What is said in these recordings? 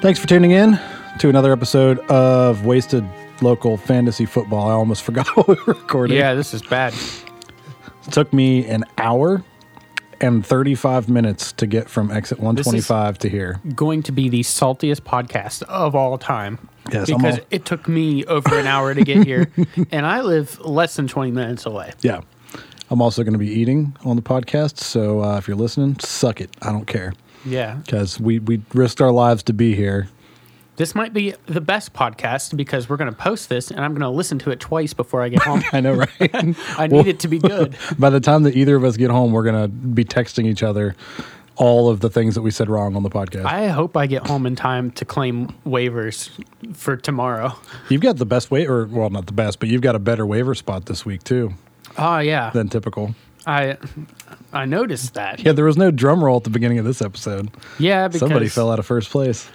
Thanks for tuning in to another episode of Wasted Local Fantasy Football. I almost forgot what we were recording. Yeah, this is bad. It took me an hour and 35 minutes to get from exit 125 to here. Going to be the saltiest podcast of all time. Yes, because all- it took me over an hour to get here, and I live less than 20 minutes away. Yeah. I'm also going to be eating on the podcast. So uh, if you're listening, suck it. I don't care Yeah. because we, we risked our lives to be here. This might be the best podcast because we're going to post this and I'm going to listen to it twice before I get home. I know, right? I need it to be good. By the time that either of us get home, we're going to be texting each other all of the things that we said wrong on the podcast. I hope I get home in time to claim waivers for tomorrow. You've got the best waiver, well, not the best, but you've got a better waiver spot this week too Oh yeah, than typical. I I noticed that. Yeah, there was no drum roll at the beginning of this episode. Yeah, because Somebody fell out of first place.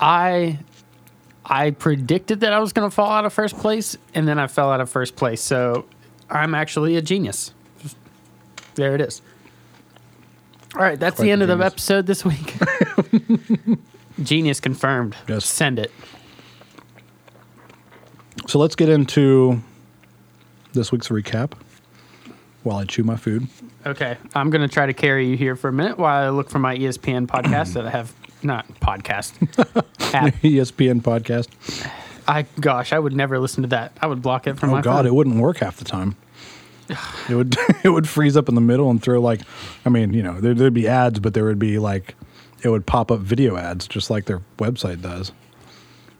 I I predicted that I was going to fall out of first place, and then I fell out of first place. So I'm actually a genius. There it is. All right, that's Quite the end the of the episode this week. genius confirmed. Yes. Send it. So let's get into this week's recap while I chew my food. Okay, I'm going to try to carry you here for a minute while I look for my ESPN podcast that I have not podcast app. ESPN podcast. I gosh, I would never listen to that. I would block it from Oh my God, phone. it wouldn't work half the time. It would it would freeze up in the middle and throw like, I mean, you know, there, there'd be ads, but there would be like, it would pop up video ads just like their website does.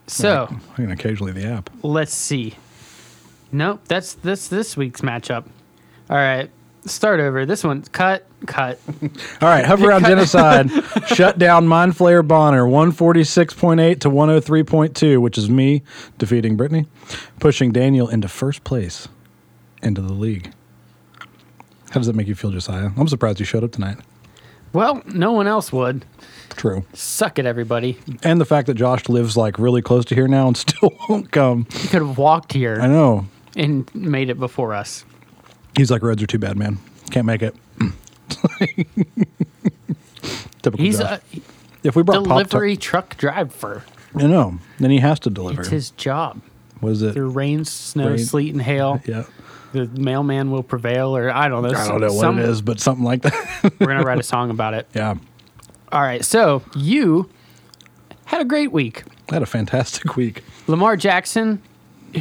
so And occasionally the app. Let's see. Nope, that's this this week's matchup. All right, start over. This one, cut, cut. All right, hover around genocide. Shut down Mind Flayer Bonner, 146.8 to 103.2, which is me defeating Brittany, pushing Daniel into first place into the league. How does that make you feel, Josiah? I'm surprised you showed up tonight. Well, no one else would. True. Suck it, everybody. And the fact that Josh lives like really close to here now and still won't come. He could have walked here. I know. and made it before us. He's like, roads are too bad, man. Can't make it. Typical He's Josh. Uh, a if we brought delivery truck driver. I know. Then he has to deliver. It's his job. what is it? Through rain, snow, Rain. sleet, and hail, Yeah. the mailman will prevail, or I don't know. I don't know what some- it is, but something like that. We're gonna write a song about it. yeah. All right, so you had a great week. I had a fantastic week. Lamar Jackson,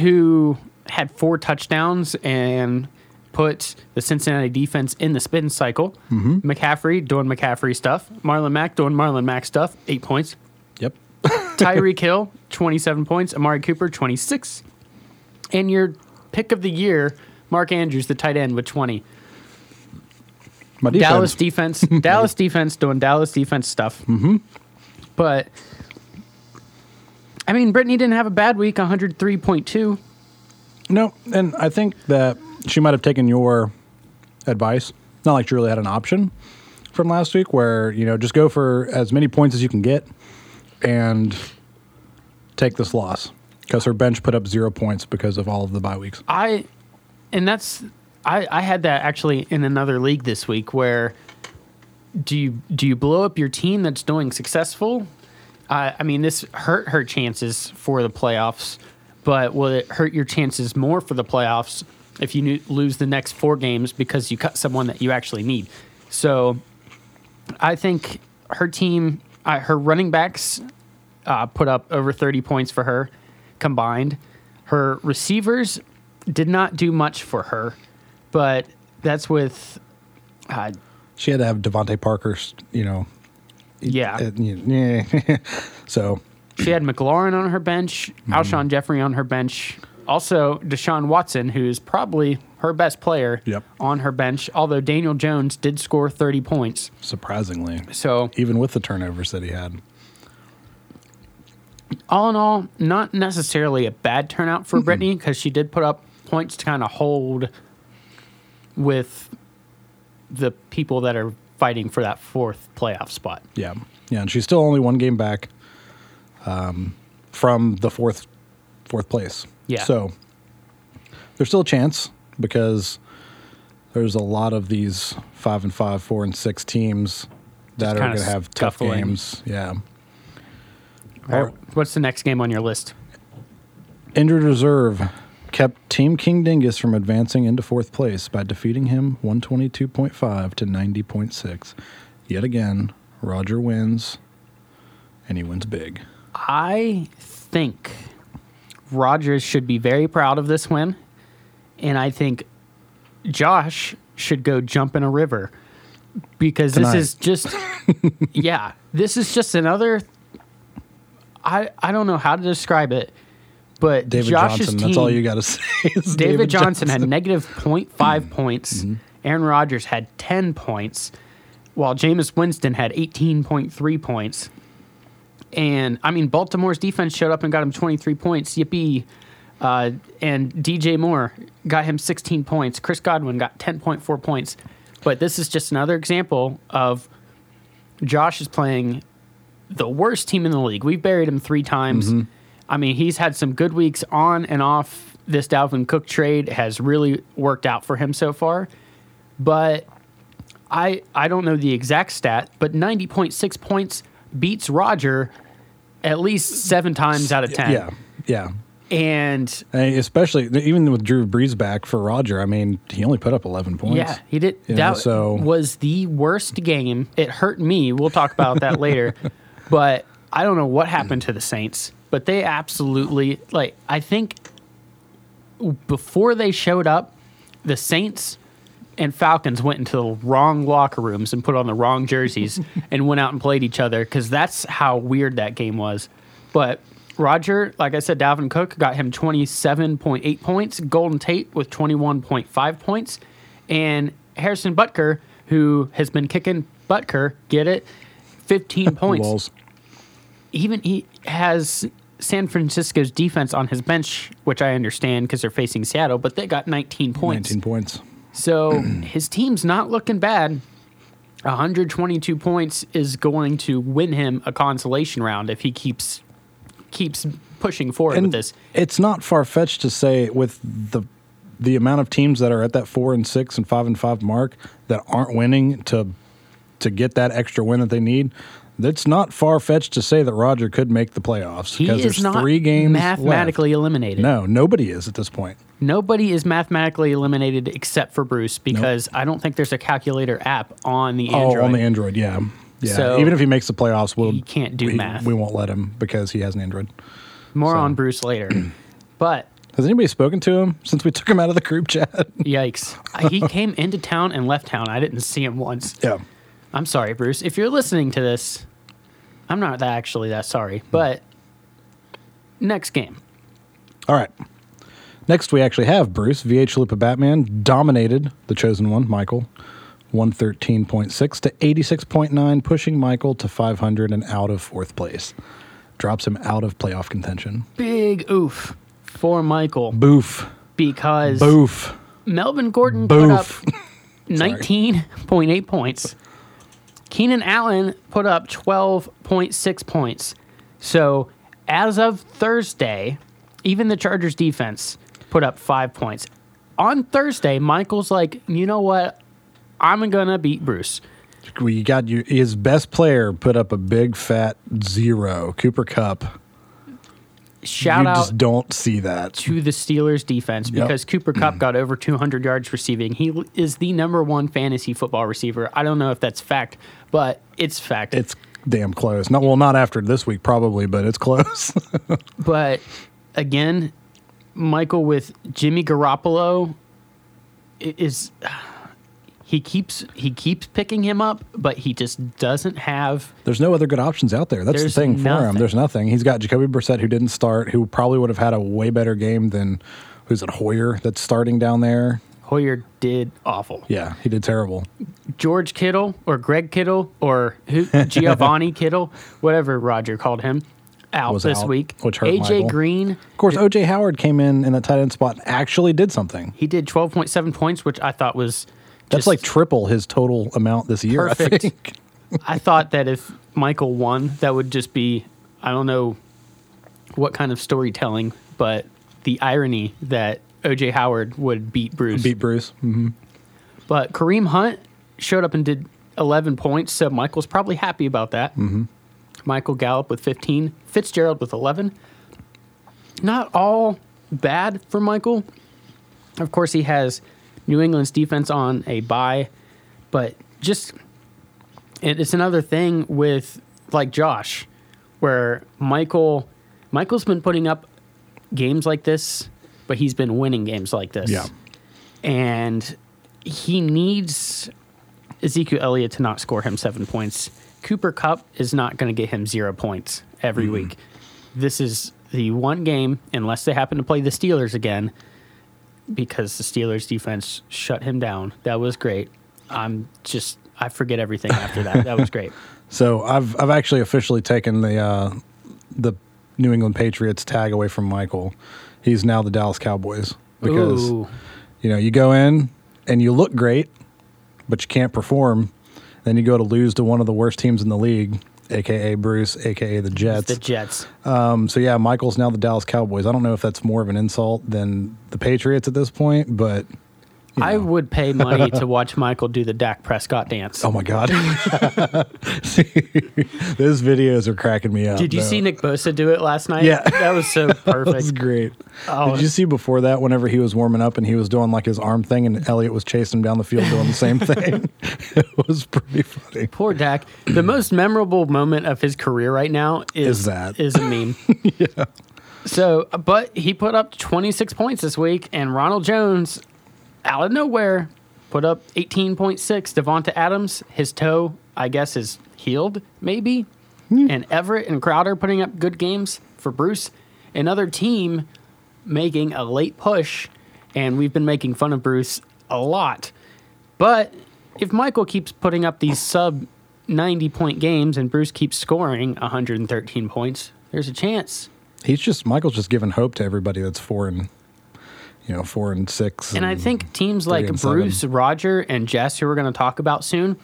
who had four touchdowns and put the Cincinnati defense in the spin cycle. Mm-hmm. McCaffrey doing McCaffrey stuff. Marlon Mack doing Marlon Mack stuff. Eight points. Yep. Tyreek Hill, 27 points. Amari Cooper, 26. And your pick of the year, Mark Andrews, the tight end, with 20. My defense. Dallas defense, Dallas defense doing Dallas defense stuff. Mm-hmm. But I mean, Brittany didn't have a bad week. 103.2. No, and I think that she might have taken your advice. Not like she really had an option from last week where, you know, just go for as many points as you can get and take this loss. Because her bench put up zero points because of all of the bye weeks. I, and that's I, I had that actually in another league this week where do you do you blow up your team that's doing successful? Uh, I mean, this hurt her chances for the playoffs, but will it hurt your chances more for the playoffs if you lose the next four games because you cut someone that you actually need? So, I think her team, uh, her running backs, uh, put up over 30 points for her combined. Her receivers did not do much for her, but that's with, uh, She had to have DeVante Parker's, you know. yeah. uh, yeah. so, She had McLaurin on her bench, Alshon Jeffery on her bench, also Deshaun Watson, who's probably her best player, Yep. on her bench. Although Daniel Jones did score 30 points, surprisingly, so even with the turnovers that he had. all in all, not necessarily a bad turnout for Brittany because she did put up points to kind of hold with the people that are fighting for that fourth playoff spot. Yeah, yeah, and she's still only one game back um, from the fourth fourth place. Yeah. So there's still a chance because there's a lot of these five and five, four and six teams that Just are going to have tough scuffling. games. Yeah. All right, what's the next game on your list? Injured reserve kept Team King Dingus from advancing into fourth place by defeating him 122.5 to 90.6. Yet again, Roger wins, and he wins big. I think Rogers should be very proud of this win, and I think Josh should go jump in a river because Tonight. this is just yeah, this is just another. I I don't know how to describe it, but David Josh's Johnson, team. that's all you got to say. is David, Johnson, had negative Mm-hmm. 0.5 points. Aaron Rodgers had 10 points, while Jameis Winston had 18.3 points. And I mean, Baltimore's defense showed up and got him 23 points. Yippee. Uh, and DJ Moore got him 16 points. Chris Godwin got 10.4 points. But this is just another example of Josh is playing the worst team in the league. We've buried him three times. I mean, he's had some good weeks on and off. This Dalvin Cook trade has really worked out for him so far. But I I don't know the exact stat, but 90.6 points beats Roger at least seven times out of 10. Yeah, yeah. And And especially even with Drew Brees back for Roger, I mean, he only put up 11 points. yeah, he did. You know, that so- was the worst game. It hurt me. We'll talk about that later. But I don't know what happened to the Saints, but they absolutely like I think before they showed up, the Saints and Falcons went into the wrong locker rooms and put on the wrong jerseys and went out and played each other because that's how weird that game was. But Roger, like I said, Dalvin Cook got him 27.8 points, Golden Tate with 21.5 points, and Harrison Butker, who has been kicking Butker, get it, 15 points Walls. even he has San Francisco's defense on his bench, which I understand because they're facing Seattle, but they got 19 points. 19 points. So his team's not looking bad. 122 points is going to win him a consolation round if he keeps keeps pushing forward with this. it's not far fetched to say with the the amount of teams that are at that four and six and five and five mark that aren't winning to to get that extra win that they need. It's not far fetched to say that Roger could make the playoffs He because is there's not three games mathematically left. eliminated. No, nobody is at this point. Nobody is mathematically eliminated except for Bruce because I don't think there's a calculator app on the oh, Android. Oh, on the Android, yeah, yeah. So- Even if he makes the playoffs, we'll He can't do we, math. We won't let him because he has an Android. More on Bruce later. but Has anybody spoken to him since we took him out of the group chat? Yikes. he came into town and left town. I didn't see him once. yeah. I'm sorry, Bruce. If you're listening to this, I'm not that actually that sorry. Hmm. But next game. All right. Next, we actually have Bruce, VH Chalupa Batman, dominated the chosen one, Michael, 113.6 to 86.9, pushing Michael to 500 and out of fourth place. Drops him out of playoff contention. Big oof for Michael Boof. because Boof. Melvin Gordon put up 19.8 points. Keenan Allen put up 12.6 points. So, as of Thursday, even the Chargers defense put up five points. On Thursday, Michael's like, you know what? I'm to beat Bruce. We got you. His best player put up a big fat zero. Cooper Kupp. Shout you out just don't see that. to the Steelers defense Yep. because Cooper Kupp mm. got over 200 yards receiving. He is the number one fantasy football receiver. I don't know if that's fact, but it's fact. It's damn close. Not well, not after this week probably, but it's close. But again, Michael with Jimmy Garoppolo is he keeps he keeps picking him up, but he just doesn't have There's no other good options out there. That's the thing for nothing. him. There's nothing. He's got Jacoby Brissett who didn't start, who probably would have had a way better game than who's it Hoyer that's starting down there. Hoyer did awful. Yeah, he did terrible. George Kittle or Greg Kittle or who, Giovanni Kittle, whatever Roger called him, out Was this out, week. which hurt AJ Michael. Green, Of course, OJ Howard came in in the tight end spot actually did something. he did 12.7 points, which I thought was That's like triple his total amount this year. I think. I thought that if Michael won, that would just be I don't know what kind of storytelling, but the irony that OJ Howard would beat Bruce. Beat Bruce. hmm But Kareem Hunt showed up and did 11 points, so Michael's probably happy about that. Mm-hmm. Michael Gallup with 15, Fitzgerald with 11. Not all bad for Michael. Of course, he has New England's defense on a bye, but just it, it's another thing with like Josh, where Michael Michael's been putting up games like this, but he's been winning games like this. Yeah. and he needs Ezekiel Elliott to not score him seven points. Cooper Kupp is not going to get him zero points every mm-hmm. week. This is the one game, unless they happen to play the Steelers again, because the Steelers defense shut him down. That was great. I'm just I forget everything after that. That was great. So I've I've actually officially taken the uh, the New England Patriots tag away from Michael. He's now the Dallas Cowboys because Ooh. you know you go in and you look great, but you can't perform. Then you go to lose to one of the worst teams in the league, aka Bruce, aka the Jets. the Jets. Um, so yeah, Michael's now the Dallas Cowboys. I don't know if that's more of an insult than the Patriots at this point, but you I know. would pay money to watch Michael do the Dak Prescott dance. Oh my god, those videos are cracking me up. Did you though. see Nick Bosa do it last night? Yeah. that was so perfect. great. Oh. Did you see before that? Whenever he was warming up and he was doing like his arm thing, and Elliott was chasing him down the field doing the same thing. it was pretty funny. Poor Dak. The most memorable moment of his career right now is, Is that. is a meme. yeah. So, but he put up 26 points this week, and Ronald Jones, out of nowhere, put up 18.6. Davante Adams, his toe, I guess, is healed, maybe. Hmm. And Everett and Crowder putting up good games for Bruce. Another team making a late push, and we've been making fun of Bruce a lot. But if Michael keeps putting up these sub 90 point games and Bruce keeps scoring 113 points, there's a chance. He's just Michael's just giving hope to everybody that's four and you know four and six. And I think teams like and seven. Bruce, Roger, and Jess, who we're going to talk about soon,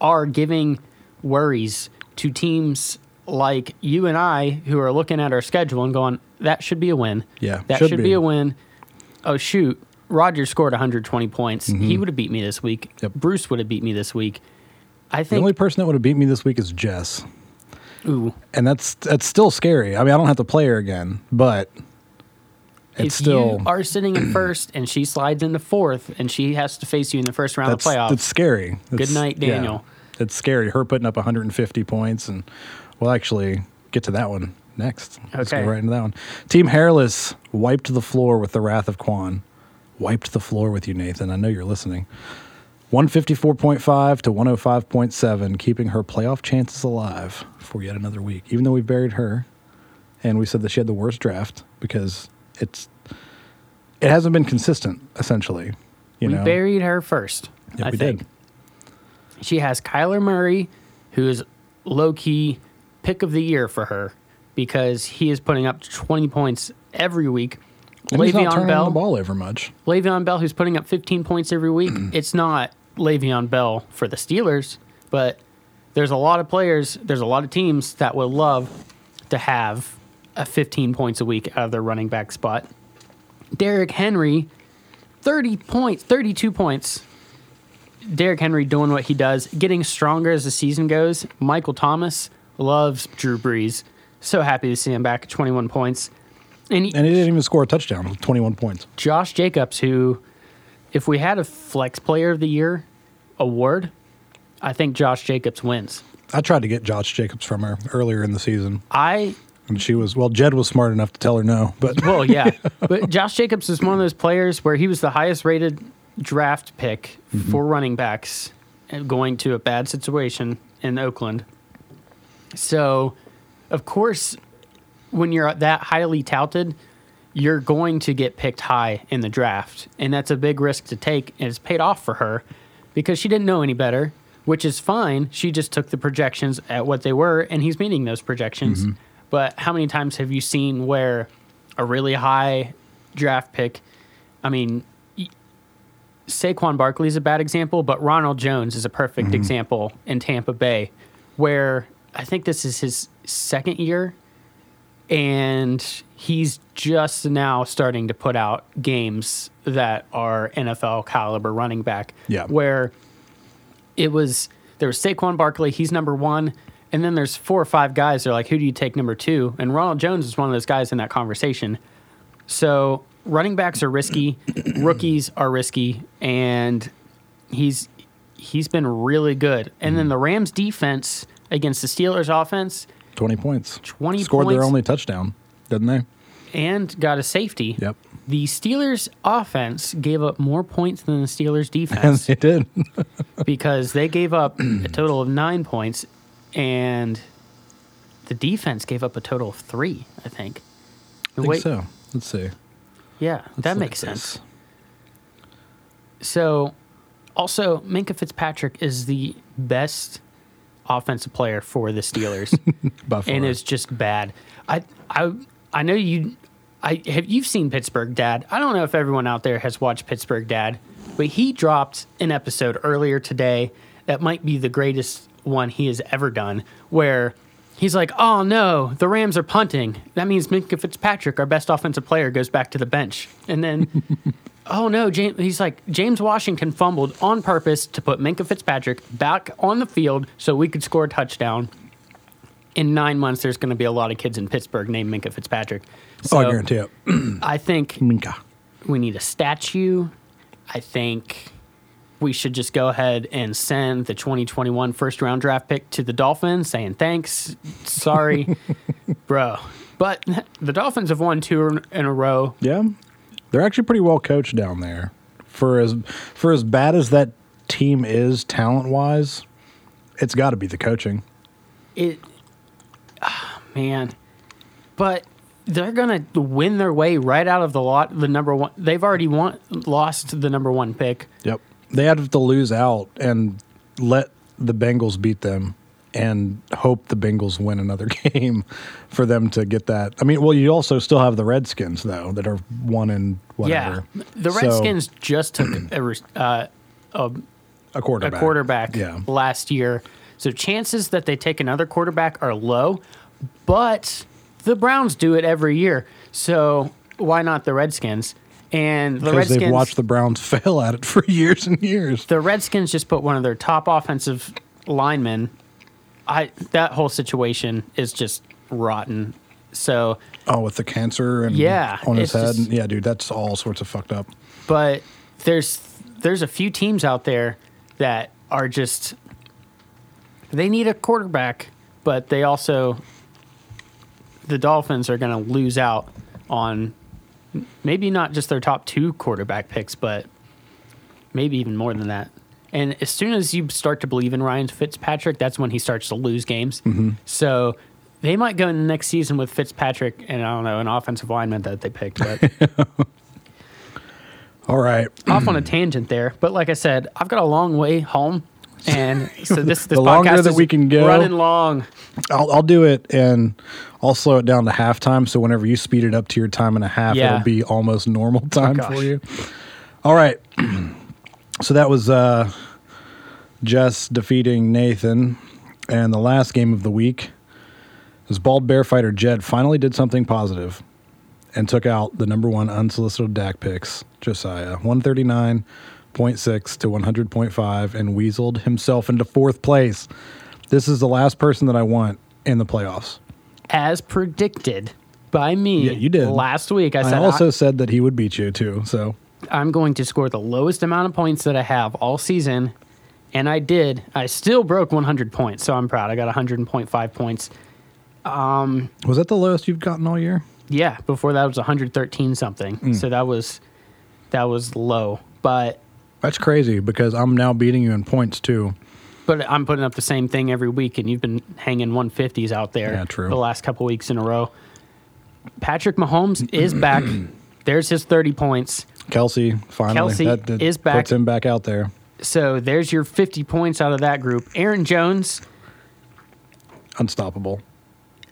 are giving worries to teams like you and I, who are looking at our schedule and going, that should be a win. Yeah, That should, should be. be. a win. Oh, shoot. Roger scored 120 points. He would have beat me this week. Mm-hmm. Yep. Bruce would have beat me this week. I think the only person that would have beat me this week is Jess, ooh. and that's that's still scary. I mean, I don't have to play her again, but it's if still you are sitting in first and she slides into fourth and she has to face you in the first round of playoffs, it's scary. It's- night, yeah, Daniel. it's scary. Her putting up 150 points, and we'll actually get to that one next. Let's go right into that one. Team Hairless wiped the floor with the Wrath of Quan. Wiped the floor with you, Nathan. I know you're listening. 154.5 to 105.7, keeping her playoff chances alive for yet another week. Even though we buried her, and we said that she had the worst draft because it's it hasn't been consistent. Essentially, you we know. buried her first. Yeah, I we think. did. She has Kyler Murray, who is low key pick of the year for her because he is putting up 20 points every week. And he's not turning Bell, the ball over much. Le'Veon Bell, who's putting up 15 points every week. it's not Le'Veon Bell for the Steelers, but there's a lot of players, there's a lot of teams that would love to have 15 points a week out of their running back spot. Derrick Henry, 30 points, 32 points. Derrick Henry doing what he does, getting stronger as the season goes. Michael Thomas loves Drew Brees. So happy to see him back at 21 points. And, he, And he didn't even score a touchdown with 21 points. Josh Jacobs, who, if we had a Flex Player of the Year award, I think Josh Jacobs wins. I tried to get Josh Jacobs from her earlier in the season, I and she was well. Jed was smart enough to tell her no, but well, yeah, but Josh Jacobs is one of those players where he was the highest rated draft pick mm-hmm. for running backs, going to a bad situation in Oakland. So, of course, when you're that highly touted, you're going to get picked high in the draft, and that's a big risk to take. And it's paid off for her because she didn't know any better, which is fine. She just took the projections at what they were, and he's meeting those projections. Mm-hmm. But how many times have you seen where a really high draft pick? I mean, Saquon Barkley is a bad example, but Ronald Jones is a perfect mm-hmm. example in Tampa Bay, where I think this is his second year, and he's just now starting to put out games that are NFL caliber running back. Yeah. Where it was there was Saquon Barkley, he's number one, And then there's four or five guys. They're like, who do you take number two? And Ronald Jones is one of those guys in that conversation. So running backs are risky, rookies are risky, and he's he's been really good. And then the Rams defense against the Steelers offense 20 points. 20 Scored their only touchdown, didn't they? and got a safety. Yep. The Steelers offense gave up more points than the Steelers And defense they did. because they gave up a total of nine points, and the defense gave up a total of three. I think. I think so. Let's see. Yeah, Let's that makes sense. this. So, also, Minkah Fitzpatrick is the best offensive player for the Steelers, and it's just bad. I I I know you. I have you've seen Pittsburgh Dad. I don't know if everyone out there has watched Pittsburgh Dad, but he dropped an episode earlier today that might be the greatest one he has ever done, where. He's like, oh no, the Rams are punting. That means Minkah Fitzpatrick, our best offensive player, goes back to the bench. And then Oh no, James, he's like James Washington fumbled on purpose to put Minkah Fitzpatrick back on the field so we could score a touchdown. In nine months, there's going to be a lot of kids in Pittsburgh named Minkah Fitzpatrick. So oh, I guarantee it. I think Minkah. we need a statue. I think we should just go ahead and send the 2021 first round draft pick to the Dolphins saying thanks. Sorry, bro. But the Dolphins have won two in a row. Yeah. They're actually pretty well coached down there. For as for as bad as that team is talent wise, it's got to be the coaching. it ah, man but they're gonna win their way right out of the lot the number one they've already won lost the number one pick Yep. They have to lose out and let the Bengals beat them and hope the Bengals win another game for them to get that. I mean, well, you also still have the Redskins though that are one in whatever. yeah the So, redskins just took a, uh, a a quarterback. quarterback Yeah. last year so chances that they take another quarterback are low but the browns do it every year so why not the redskins and the Because redskins they've watched the Browns fail at it for years and years. the Redskins just put one of their top offensive linemen. I that whole situation is just rotten. So, Oh, with the cancer and Yeah, on his head. just- yeah, dude, that's all sorts of fucked up. but there's there's a few teams out there that are just they need a quarterback, but they also the Dolphins are going to lose out on maybe not just their top two quarterback picks, but maybe even more than that. And as soon as you start to believe in Ryan Fitzpatrick, that's when he starts to lose games. Mm-hmm. So they might go in the next season with Fitzpatrick and I don't know an offensive lineman that they picked, but All right. off on a tangent there. But like I said, I've got a long way home, and so this this The longer podcast that is we can go- running long. I'll, I'll do it and I'll slow it down to halftime. So whenever you speed it up to your time and a half, Yeah. it'll be almost normal time gosh. for you. All right. So that was uh, Jess defeating Nathan. And the last game of the week was Bald Bear Fighter Jed finally did something positive and took out the number one unsolicited DAC picks, Josiah, 139.6 to 100.5, and weaseled himself into fourth place. This is the last person that I want in the playoffs. As predicted by me, Yeah, you did. last week. I I said also said that he would beat you too. So I, I'm going to score the lowest amount of points that I have all season, and I did. I still broke 100 points, so I'm proud. I got 100.5 points. Um, was that the lowest you've gotten all year? Yeah, before that was 113 something. Mm. So that was that was low, but That's crazy because I'm now beating you in points too. But I'm putting up the same thing every week, and you've been hanging 150s out there Yeah, true. the last couple weeks in a row. Patrick Mahomes is back. There's his 30 points. Kelce finally Kelce is back. Puts him back out there. So there's your 50 points out of that group. Aaron Jones, Unstoppable.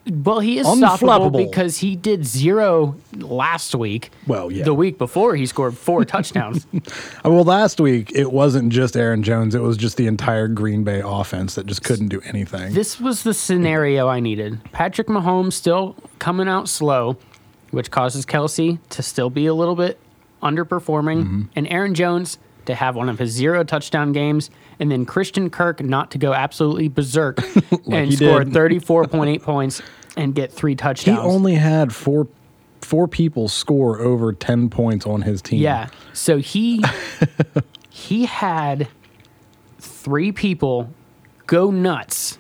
Well, he is Unflappable. stoppable because he did zero last week. Well, yeah. The week before, he scored four touchdowns. Well, last week it wasn't just Aaron Jones; it was just the entire Green Bay offense that just couldn't do anything. This was the scenario I needed. Patrick Mahomes still coming out slow, which causes Kelce to still be a little bit underperforming, Mm-hmm. and Aaron Jones to have one of his zero touchdown games, and then Christian Kirk not to go absolutely berserk and he score did. 34.8 points and get three touchdowns. He only had four four people score over ten points on his team. Yeah. So he he had three people go nuts.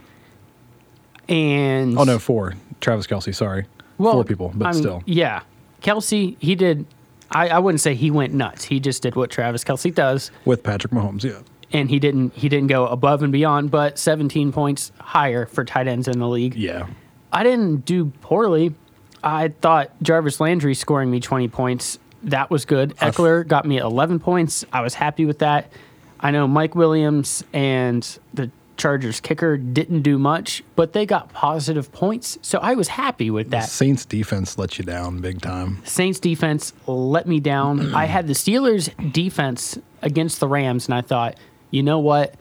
And Oh no, four. Travis Kelce. Sorry, four people, but I mean, still. Yeah. Kelce, he did I, I wouldn't say he went nuts. He just did what Travis Kelce does. With Patrick Mahomes, yeah. And he didn't he didn't go above and beyond, but 17 points higher for tight ends in the league. Yeah. I didn't do poorly. I thought Jarvis Landry scoring me 20 points, that was good. Ekeler got me 11 points. I was happy with that. I know Mike Williams and the Chargers kicker didn't do much, but they got positive points. So I was happy with that. Saints defense let you down big time. Saints defense let me down. I had the Steelers defense against the Rams, and I thought, you know what?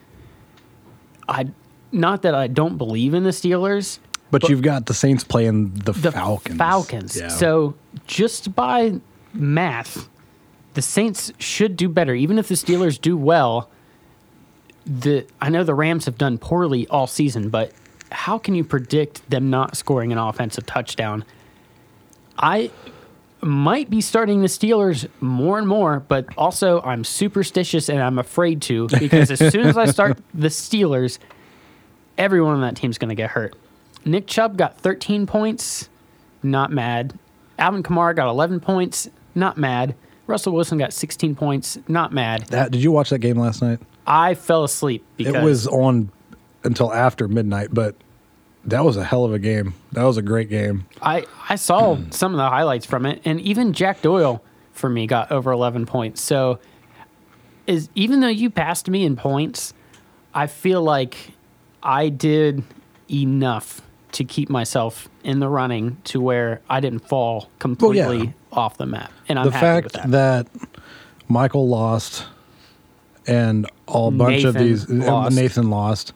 I not that I don't believe in the Steelers, But, you've got the Saints playing the, the Falcons. Falcons. Yeah. So just by math, the Saints should do better. Even if the Steelers do well, the I know the Rams have done poorly all season, but how can you predict them not scoring an offensive touchdown? I might be starting the Steelers more and more, but also I'm superstitious and I'm afraid to because as soon as I start the Steelers, everyone on that team's going to get hurt. Nick Chubb got 13 points, not mad. Alvin Kamara got 11 points, not mad. Russell Wilson got 16 points, not mad. that did you watch that game last night? I fell asleep because It was on until after midnight, but that was a hell of a game. That was a great game. I, I saw some of the highlights from it, and even Jack Doyle for me got over 11 points. So, is even though you passed me in points, I feel like I did enough to keep myself in the running to where I didn't fall completely off the map. And I'm the happy with fact that. that. Michael lost and all bunch of these lost. Nathan lost.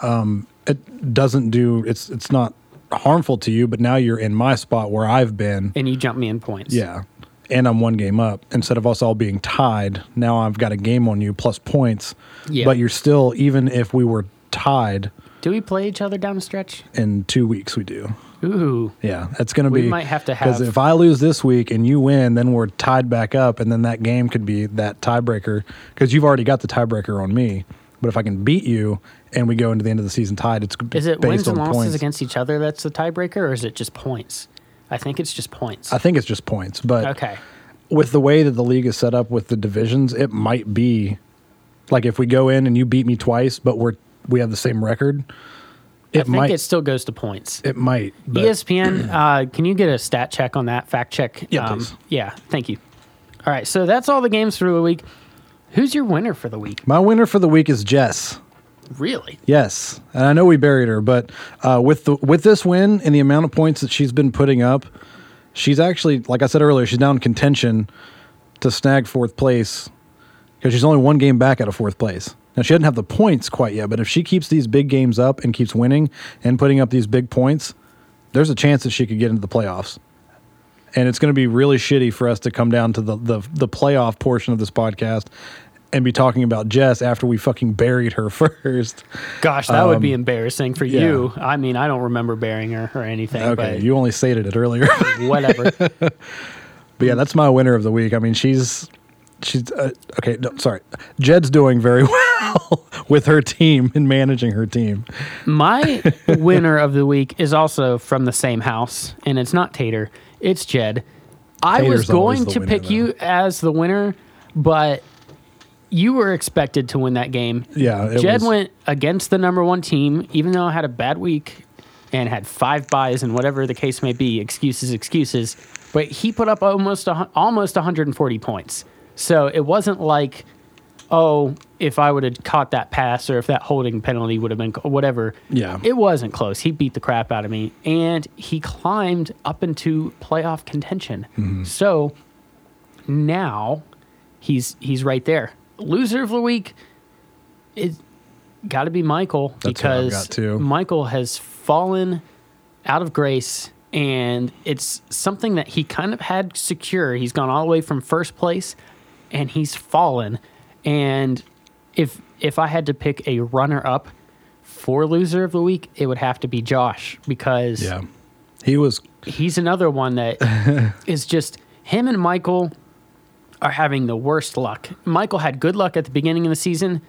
Um, it doesn't do it's it's not harmful to you, but now you're in my spot where I've been. and you jump me in points. Yeah. And I'm one game up. Instead of us all being tied, now I've got a game on you plus points. Yeah. But you're still, even if we were tied Do we play each other down the stretch? in two weeks, we do. Ooh. Yeah, it's going to We be. might have to have Because if I lose this week and you win, then we're tied back up, and then that game could be that tiebreaker because you've already got the tiebreaker on me. But if I can beat you and we go into the end of the season tied, it's Is it based wins and on losses points. against each other that's the tiebreaker, or is it just points? I think it's just points. I think it's just points, but okay. with the way that the league is set up with the divisions, it might be like if we go in and you beat me twice, but we're we have the same record. It I think might. it still goes to points. it might. ESPN, uh, can you get a stat check on that? Fact check. Um, Yeah, please. Yeah, thank you. All right, so that's all the games for the week. Who's your winner for the week? my winner for the week is Jess. Really? Yes, and I know we buried her, but uh, with the with this win and the amount of points that she's been putting up, she's actually, like I said earlier, she's now in contention to snag fourth place because she's only one game back out of fourth place. Now she doesn't have the points quite yet, but if she keeps these big games up and keeps winning and putting up these big points, there's a chance that she could get into the playoffs. And it's going to be really shitty for us to come down to the, the the playoff portion of this podcast and be talking about Jess after we fucking buried her first. Gosh, that would be Um, embarrassing for yeah. you. I mean, I don't remember burying her or anything, Okay, but you only stated it earlier. whatever. But yeah, that's my winner of the week. I mean, she's she's uh, okay. No, sorry, Jed's doing very well with her team and managing her team. My winner of the week is also from the same house, and it's not Tater, it's Jed. I was Tater's always going to winner, pick though. you as the winner, but you were expected to win that game. Yeah, Jed was- went against the number one team, even though I had a bad week and had five buys and whatever the case may be. Excuses, excuses. But he put up almost a, almost 140 points. So it wasn't like, oh, if I would have caught that pass or if that holding penalty would have been whatever. Yeah. it wasn't close. He beat the crap out of me, and he climbed up into playoff contention. Mm-hmm. So now he's he's right there. Loser of the week it got to be Michael That's because. Michael has fallen out of grace and it's something that he kind of had secure. He's gone all the way from first place and he's fallen And if if I had to pick a runner up for loser of the week, it would have to be Josh because Yeah. He was he's another one that is just him and Michael are having the worst luck. Michael had good luck at the beginning of the season.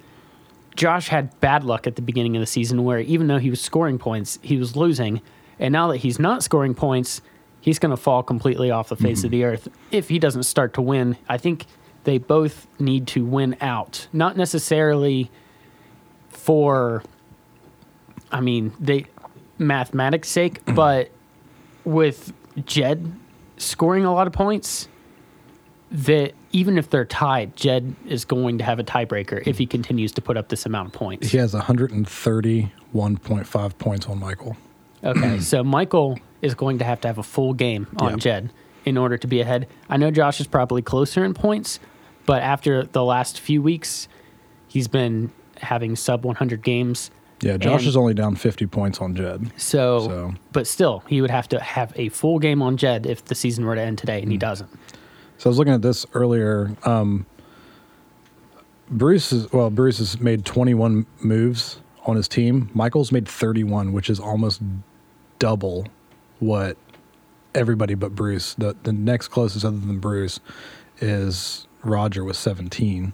Josh had bad luck at the beginning of the season where even though he was scoring points, he was losing. And now that he's not scoring points, he's going to fall completely off the face of mm-hmm. the earth if he doesn't start to win. I think they both need to win out, not necessarily for I mean, they mathematics sake, mm-hmm. but with Jed scoring a lot of points, that even if they're tied, Jed is going to have a tiebreaker if he continues to put up this amount of points. he has 131.5 points on Michael. Okay, so Michael is going to have to have a full game on. Jed in order to be ahead. I know Josh is probably closer in points, but after the last few weeks, he's been having sub 100 games. Yeah, Josh And- is only down 50 points on Jed. So, So- but still, he would have to have a full game on Jed if the season were to end today, Mm. and he doesn't. So I was looking at this earlier. Um, Bruce is well. Bruce has made 21 moves on his team. Michael's made 31, which is almost double what everybody but Bruce. The the next closest other than Bruce is Roger with 17.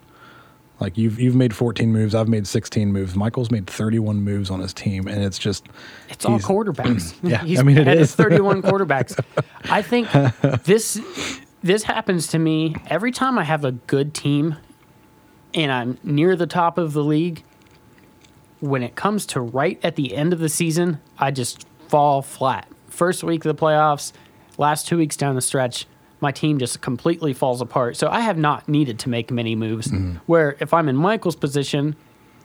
Like you've you've made 14 moves. I've made 16 moves. Michael's made 31 moves on his team, and it's just It's all quarterbacks. Yeah, He's I mean, it is. 31 quarterbacks. I think this this happens to me every time I have a good team and I'm near the top of the league. When it comes to right at the end of the season, I just fall flat. First week of the playoffs, last two weeks down the stretch, my team just completely falls apart. So I have not needed to make many moves. Mm-hmm. Where if I'm in Michael's position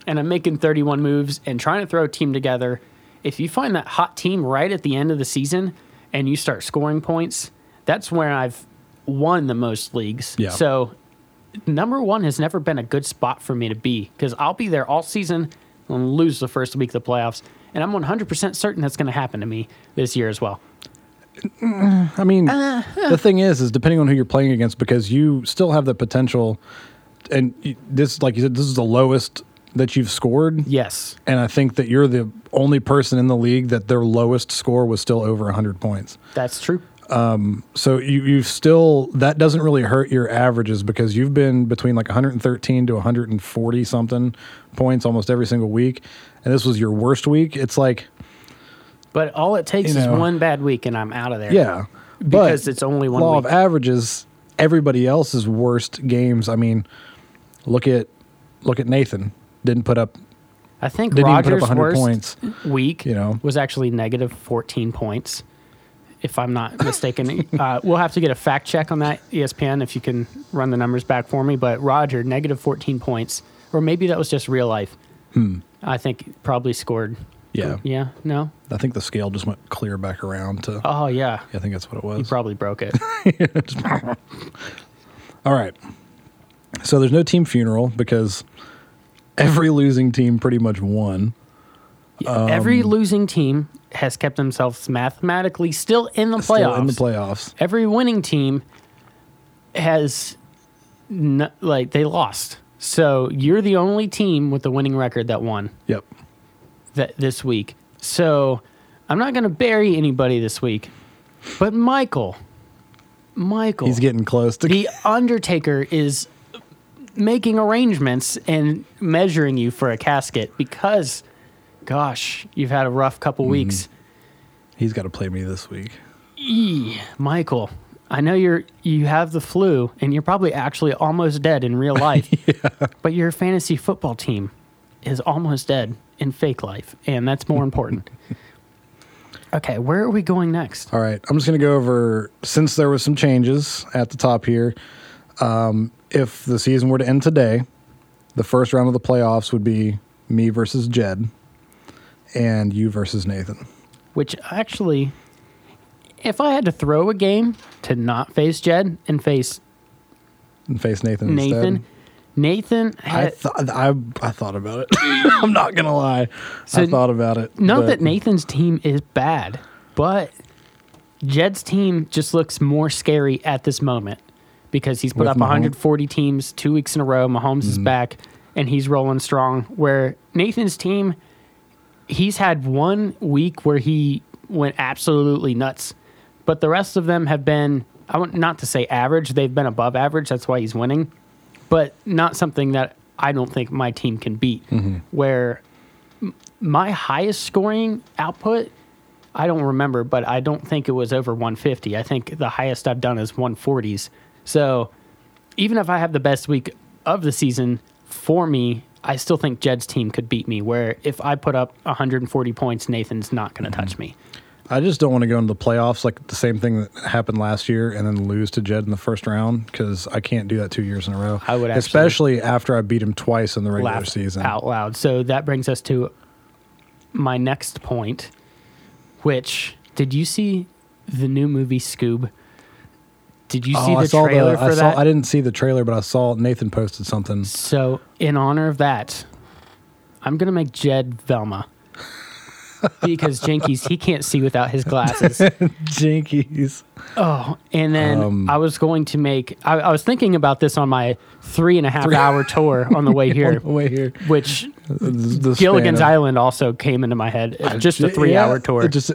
and I'm making 31 moves and trying to throw a team together, if you find that hot team right at the end of the season and you start scoring points, that's where I've won the most leagues. Yeah. So number one has never been a good spot for me to be because I'll be there all season and lose the first week of the playoffs. And I'm 100% certain that's going to happen to me this year as well. I mean, uh, the thing is, is depending on who you're playing against, because you still have the potential, and you- this, like you said, this is the lowest that you've scored. Yes. And I think that you're the only person in the league that their lowest score was still over 100 points. That's true. Um, so you you still that doesn't really hurt your averages because you've been between like 113 to 140 something points almost every single week, and this was your worst week. It's like But all it takes You know. is one bad week and I'm out of there. yeah, Because but it's only one law week. of averages. Everybody else's worst games. I mean, look at look at Nathan. Didn't put up I think didn't even put up Rogers' 100 worst points. week You know. was actually negative 14 points, if I'm not mistaken. uh, we'll have to get a fact check on that, ESPN, if you can run the numbers back for me. But Roger, negative 14 points, or maybe that was just real life. I think probably scored. Yeah. Yeah. No. I think the scale just went clear back around to. Oh yeah. I think that's what it You was. probably broke it. All right. So there's no team funeral because every losing team pretty much won. Every losing team has kept themselves mathematically still in the playoffs. Still in the playoffs. every winning team has n- like they lost. So you're the only team with the winning record that won Yep. that this week. So I'm not going to bury anybody this week, but Michael, Michael, He's getting close to the Undertaker is making arrangements and measuring you for a casket because, gosh, you've had a rough couple weeks. He's got to play me this week. Eee, Michael, I know you're you have the flu and you're probably actually almost dead in real life. But your fantasy football team is almost dead in fake life, and that's more important. okay, where are we going next? All right. I'm just going to go over since there was some changes at the top here. Um, if the season were to end today, the first round of the playoffs would be me versus Jed and you versus Nathan. Which actually if I had to throw a game to not face Jed and face And face Nathan, Nathan, instead. Nathan I thought I I thought about it. I'm not gonna lie. I thought about it. Not but- that Nathan's team is bad, but Jed's team just looks more scary at this moment because he's put With up Mahomes. 140 teams two weeks in a row. Mahomes Mm-hmm. is back and he's rolling strong. Where Nathan's team, he's had one week where he went absolutely nuts, but the rest of them have been, I want not to say average, they've been above average. That's why he's winning, but not something that I don't think my team can beat. Mm-hmm. Where m- my highest scoring output I don't remember, but I don't think it was over 150. I think the highest I've done is 140s. So even if I have the best week of the season for me, I still think Jed's team could beat me. Where if I put up 140 points, Nathan's not going to touch mm-hmm. me. I just don't want to go into the playoffs like the same thing that happened last year and then lose to Jed in the first round because I can't do that two years in a row. I would actually- especially after I beat him twice in the regular season. out loud. So that brings us to my next point, which did you see the new movie Scoob? Did you see Oh, I the saw trailer the, for I that? Saw, I didn't see the trailer, but I saw Nathan posted something. So, in honor of that, I'm gonna make Jed Velma because Jinkies he can't see without his glasses. Jinkies. Oh, and then Um, I was going to make. I, I was thinking about this on my three and a half hour tour on the way On here, the way here. which the Gilligan's of- Island also came into my head. Just a three Yeah, hour tour, Just,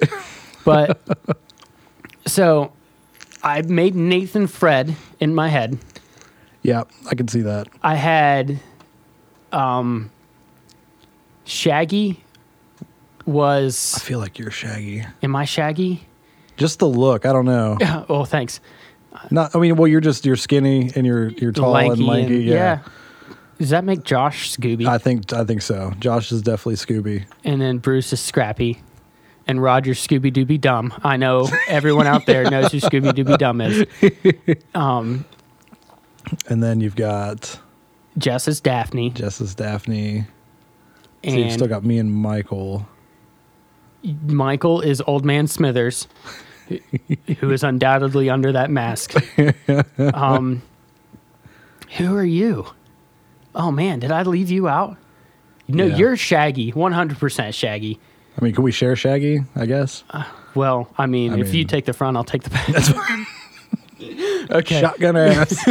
but so I made Nathan Fred in my head. yeah, I can see that. I had um Shaggy was I feel like you're Shaggy. am I Shaggy? Just the look. I don't know. oh, thanks. Not. I mean, well, you're just you're skinny and you're you're tall lanky and lanky. and- yeah. Does that make Josh Scooby? I think I think so. Josh is definitely Scooby. and then Bruce is Scrappy. And Roger Scooby Dooby Dumb. I know everyone out there knows who Scooby Dooby Dumb is. Um, And then you've got Jess is Daphne. Jess as Daphne. So And you've still got me and Michael. Michael is Old Man Smithers, who is undoubtedly under that mask. Um, who are you? Oh man, did I leave you out? No, Yeah. you're Shaggy, 100% Shaggy. I mean, can we share Shaggy? I guess. Well, I mean, I if you take the front, I'll take the back. That's fine. okay, Shotgun ass.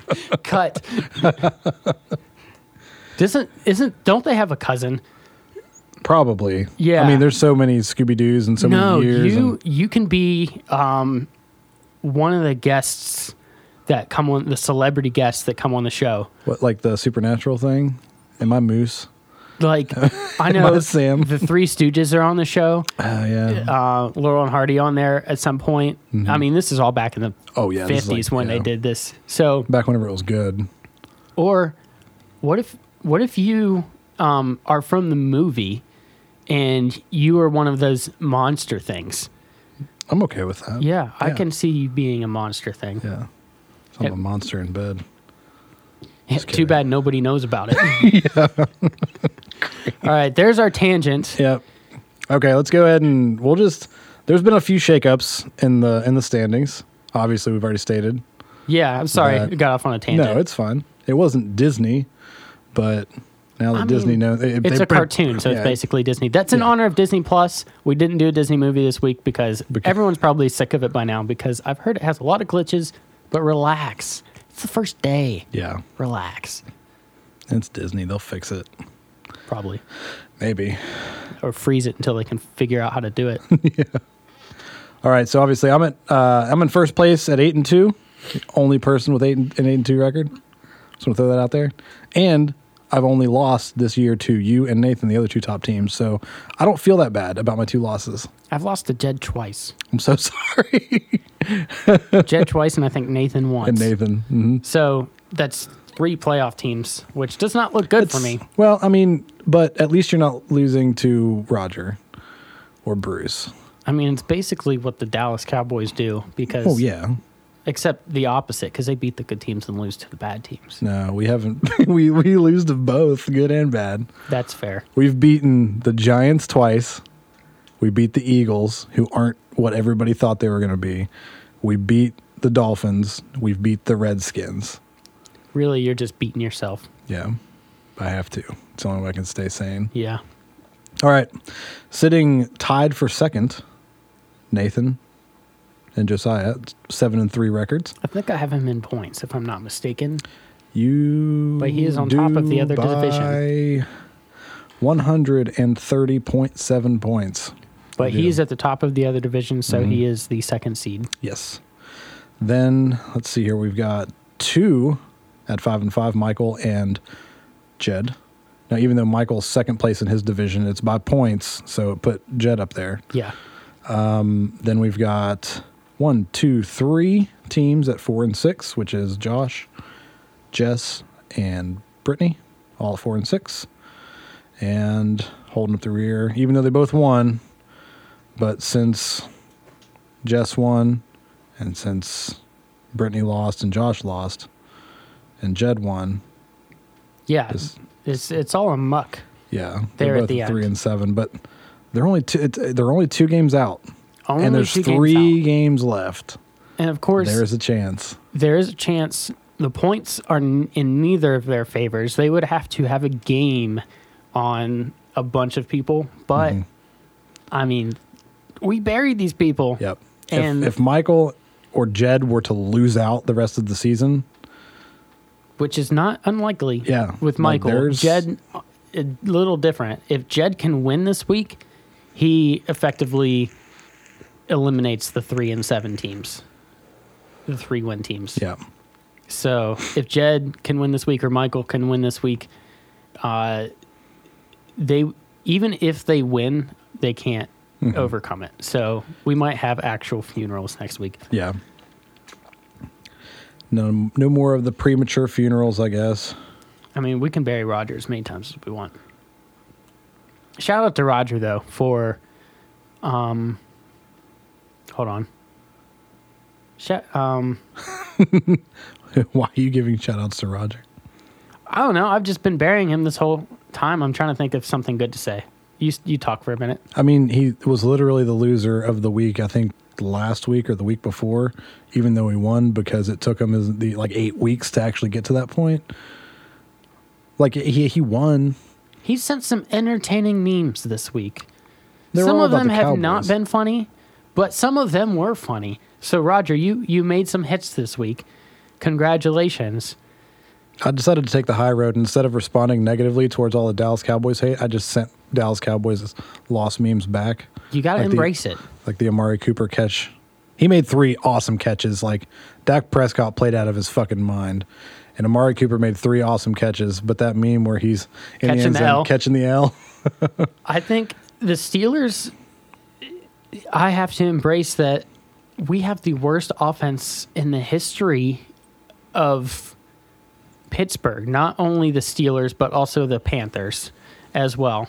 cut. Doesn't isn't don't they have a cousin? Probably. Yeah. I mean, there's so many Scooby Doo's and so no, many years. you and- you can be um, one of the guests that come on the celebrity guests that come on the show. what, like the supernatural thing? Am I Moose? Like I know Sam? the Three Stooges are on the show. Oh yeah. Uh, Laurel and Hardy on there at some point. I mean, this is all back in the oh yeah. fifties like- when yeah. they did this. So, Back whenever it was good. or what if what if you um, are from the movie and you are one of those monster things? I'm okay with that. Yeah, I can see you being a monster thing. Yeah. So I'm Yep. a monster in bed. Too bad nobody knows about it. All right, there's our tangent. Yep. Okay, let's go ahead and we'll just. There's been a few shakeups in the in the standings. Obviously, we've already stated. Yeah, I'm sorry, That- got off on a tangent. No, it's fine. It wasn't Disney, but now that I Disney mean, knows, it, it's a cartoon, so yeah, it's basically Disney. That's in Yeah. honor of Disney Plus. We didn't do a Disney movie this week because Beca- everyone's probably sick of it by now. Because I've heard it has a lot of glitches, but relax. It's the first day. Yeah, Relax. it's Disney. They'll fix it. Probably. Maybe. Or freeze it until they can figure out how to do it. Yeah. All right. So obviously, I'm at uh, I'm in first place at eight and two. Only person with eight and, an eight and two record. Just want to throw that out there. And I've only lost this year to you and Nathan, the other two top teams. So I don't feel that bad about my two losses. I've lost to Jed twice. I'm so sorry. Jed twice, and I think Nathan once. and Nathan. hmm So that's three playoff teams, which does not look good for me. Well, I mean, but at least you're not losing to Roger or Bruce. I mean, it's basically what the Dallas Cowboys do because, Oh yeah. except the opposite because they beat the good teams and lose to the bad teams. No, we haven't. we we lose to both, good and bad. That's fair. We've beaten the Giants twice. We beat the Eagles, who aren't what everybody thought they were going to be. We beat the Dolphins. We've beat the Redskins. Really, you're just beating yourself. Yeah, I have to. It's the only way I can stay sane. Yeah. All right, sitting tied for second, Nathan. and Josiah, seven and three records. I think I have him in points, if I'm not mistaken. You, But he is on top of the other division. by One hundred and thirty point seven points. But You do. he's at the top of the other division, so Mm-hmm. he is the second seed. Yes. Then let's see here. We've got two at five and five, Michael and Jed. Now, even though Michael's second place in his division, it's by points, so it put Jed up there. Yeah. Um, then we've got one, two, three teams at four and six, which is Josh, Jess, and Brittany, all four and six. And holding up the rear, even though they both won, but since Jess won, and since Brittany lost and Josh lost, and Jed won, Yeah. This- It's it's all a muck. yeah, There they're at both the three end. and seven, but they're only two. It's, they're only two games out, Only and there's games three out. games left. And of course, There's a chance. there is a chance the points are n- in neither of their favors. They would have to have a game on a bunch of people, but Mm-hmm. I mean, we buried these people. Yep. And- if, if Michael or Jed were to lose out the rest of the season, which is not unlikely. Yeah, with Michael, there's- Jed, a little different. If Jed can win this week, he effectively eliminates the three and seven teams, the three win teams. yeah, So if Jed can win this week or Michael can win this week, uh, they even if they win, they can't Mm-hmm. overcome it. So we might have actual funerals next week. yeah. No, no more of the premature funerals, I guess. I mean, we can bury Roger as many times as we want. Shout out to Roger though for, um, hold on. Shout, um, Why are you giving shout outs to Roger? I don't know. I've just been burying him this whole time. I'm trying to think of something good to say. You you talk for a minute. I mean, he was literally the loser of the week. I think last week or the week before, even though he won because it took him as the like eight weeks to actually get to that point. Like he he won. He sent some entertaining memes this week. They're some of them the have not been funny, but some of them were funny. So Roger, you you made some hits this week. Congratulations. I decided to take the high road instead of responding negatively towards all the Dallas Cowboys hate. I just sent Dallas Cowboys lost memes back. You got to Like the- embrace it. like the Amari Cooper catch. He made three awesome catches. Like Dak Prescott played out of his fucking mind, and Amari Cooper made three awesome catches. But that meme where he's in Catching the end the zone L. catching the L. I think the Steelers. I have to embrace that we have the worst offense in the history of Pittsburgh. Not only the Steelers, but also the Panthers as well.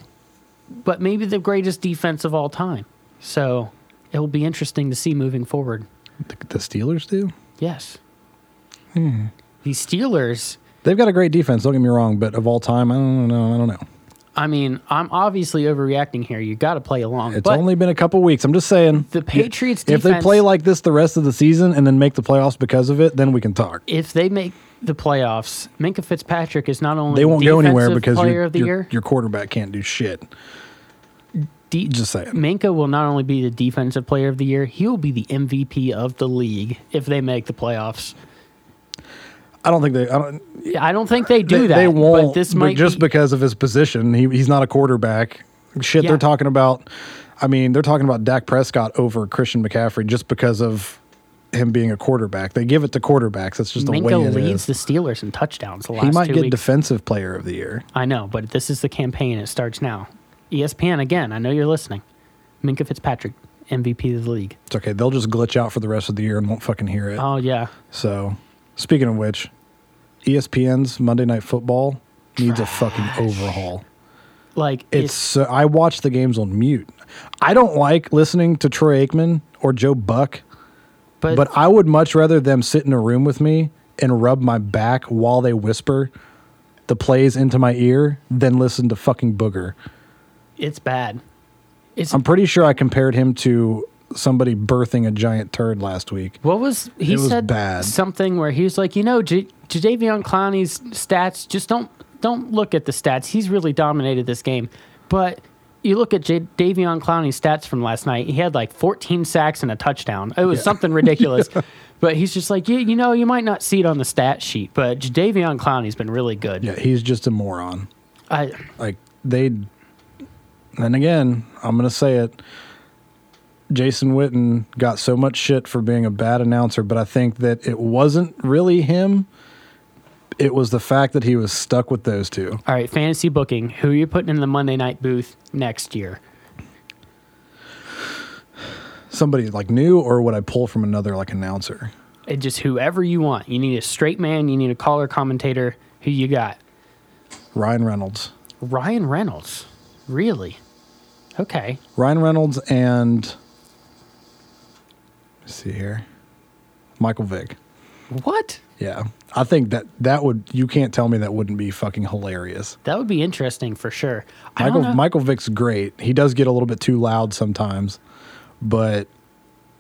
But maybe the greatest defense of all time. So it will be interesting to see moving forward. The, the Steelers do. Yes. Hmm. The Steelers. They've got a great defense. Don't get me wrong, but of all time, I don't know. I don't know. I mean, I'm obviously overreacting here. You got to play along. It's only been a couple weeks. I'm just saying. the Patriots If they play like this the rest of the season and then make the playoffs because of it, then we can talk. if they make the playoffs, Minkah Fitzpatrick is not only They won't go anywhere because player your, of the your, year. your quarterback can't do shit. De- Just saying. Minkah will not only be the defensive player of the year, he will be the MVP of the league if they make the playoffs. I don't think they. I don't. I don't think they do they, that. They won't. But this might just be, because of his position. He, he's not a quarterback. Shit, Yeah. they're talking about. I mean, they're talking about Dak Prescott over Christian McCaffrey just because of him being a quarterback. They give it to quarterbacks. That's just the Minkah way it leads is. the Steelers in touchdowns the last He might get weeks. defensive player of the year. I know, but this is the campaign. It starts now. ESPN again. I know you're listening. Minkah Fitzpatrick, MVP of the league. It's okay. They'll just glitch out for the rest of the year and won't fucking hear it. Oh yeah, So, speaking of which, ESPN's Monday Night Football needs a fucking overhaul. like It's so, I watch the games on mute. I don't like listening to Troy Aikman or Joe Buck, but, but I would much rather them sit in a room with me and rub my back while they whisper the plays into my ear than listen to fucking Booger. It's bad. It's I'm pretty sure I compared him to somebody birthing a giant turd last week. What was he It was said bad. something where he was like, you know, J- Jadeveon Clowney's stats just don't don't look at the stats. He's really dominated this game, but you look at J- Davion Clowney's stats from last night. He had like 14 sacks and a touchdown. It was something ridiculous. But he's just like, you, you know, you might not see it on the stat sheet, but Davion Clowney's been really good. Yeah, he's just a moron. I, Like they, and again, I'm gonna say it. Jason Witten got so much shit for being a bad announcer, but I think that it wasn't really him. It was the fact that he was stuck with those two. all right, fantasy booking. Who are you putting in the Monday night booth next year? Somebody like new, or would I pull from another like announcer? It just whoever you want. You need a straight man. You need a caller commentator. Who you got? Ryan Reynolds. Ryan Reynolds. Really? Okay. Ryan Reynolds and let's see here, Michael Vick. What? Yeah, I think that that would you can't tell me that wouldn't be fucking hilarious. That would be interesting for sure. I Michael. Michael Vick's great. He does get a little bit too loud sometimes, but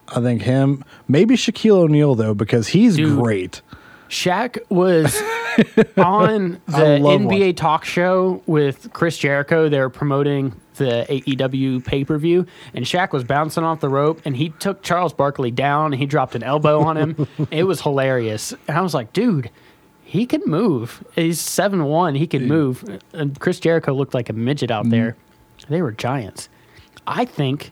I think him maybe Shaquille O'Neal though because he's Dude. great. Shaq was on the NBA watching- talk show with Chris Jericho. They were promoting the AEW pay per view, and Shaq was bouncing off the rope, and he took Charles Barkley down, and he dropped an elbow on him. it was hilarious, and I was like, dude. He can move. He's seven one. He can move. And Chris Jericho looked like a midget Mm-hmm. out there. They were giants. I think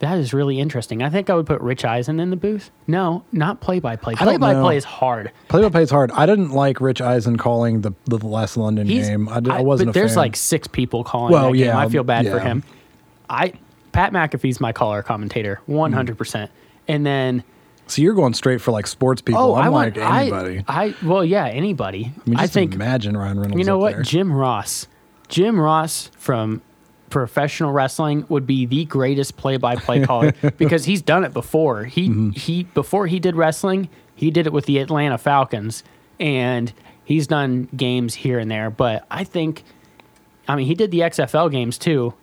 that is really interesting. I think I would put Rich Eisen in the booth. No, not play by play. Play by play is hard. Play by play is hard. I didn't like Rich Eisen calling the the last London He's, game. I, I wasn't But a there's fan. like six people calling Well, that game. yeah, I feel bad for him. I Pat McAfee's my caller commentator, one hundred percent. And then so you're going straight for like sports people. oh, I'm I like anybody. I, I well, yeah, anybody. I, mean, I think imagine Ryan Reynolds. you know what, there. Jim Ross, Jim Ross from professional wrestling would be the greatest play-by-play caller because he's done it before. He Mm-hmm. he before he did wrestling, he did it with the Atlanta Falcons, and he's done games here and there. But I think, I mean, he did the XFL games too.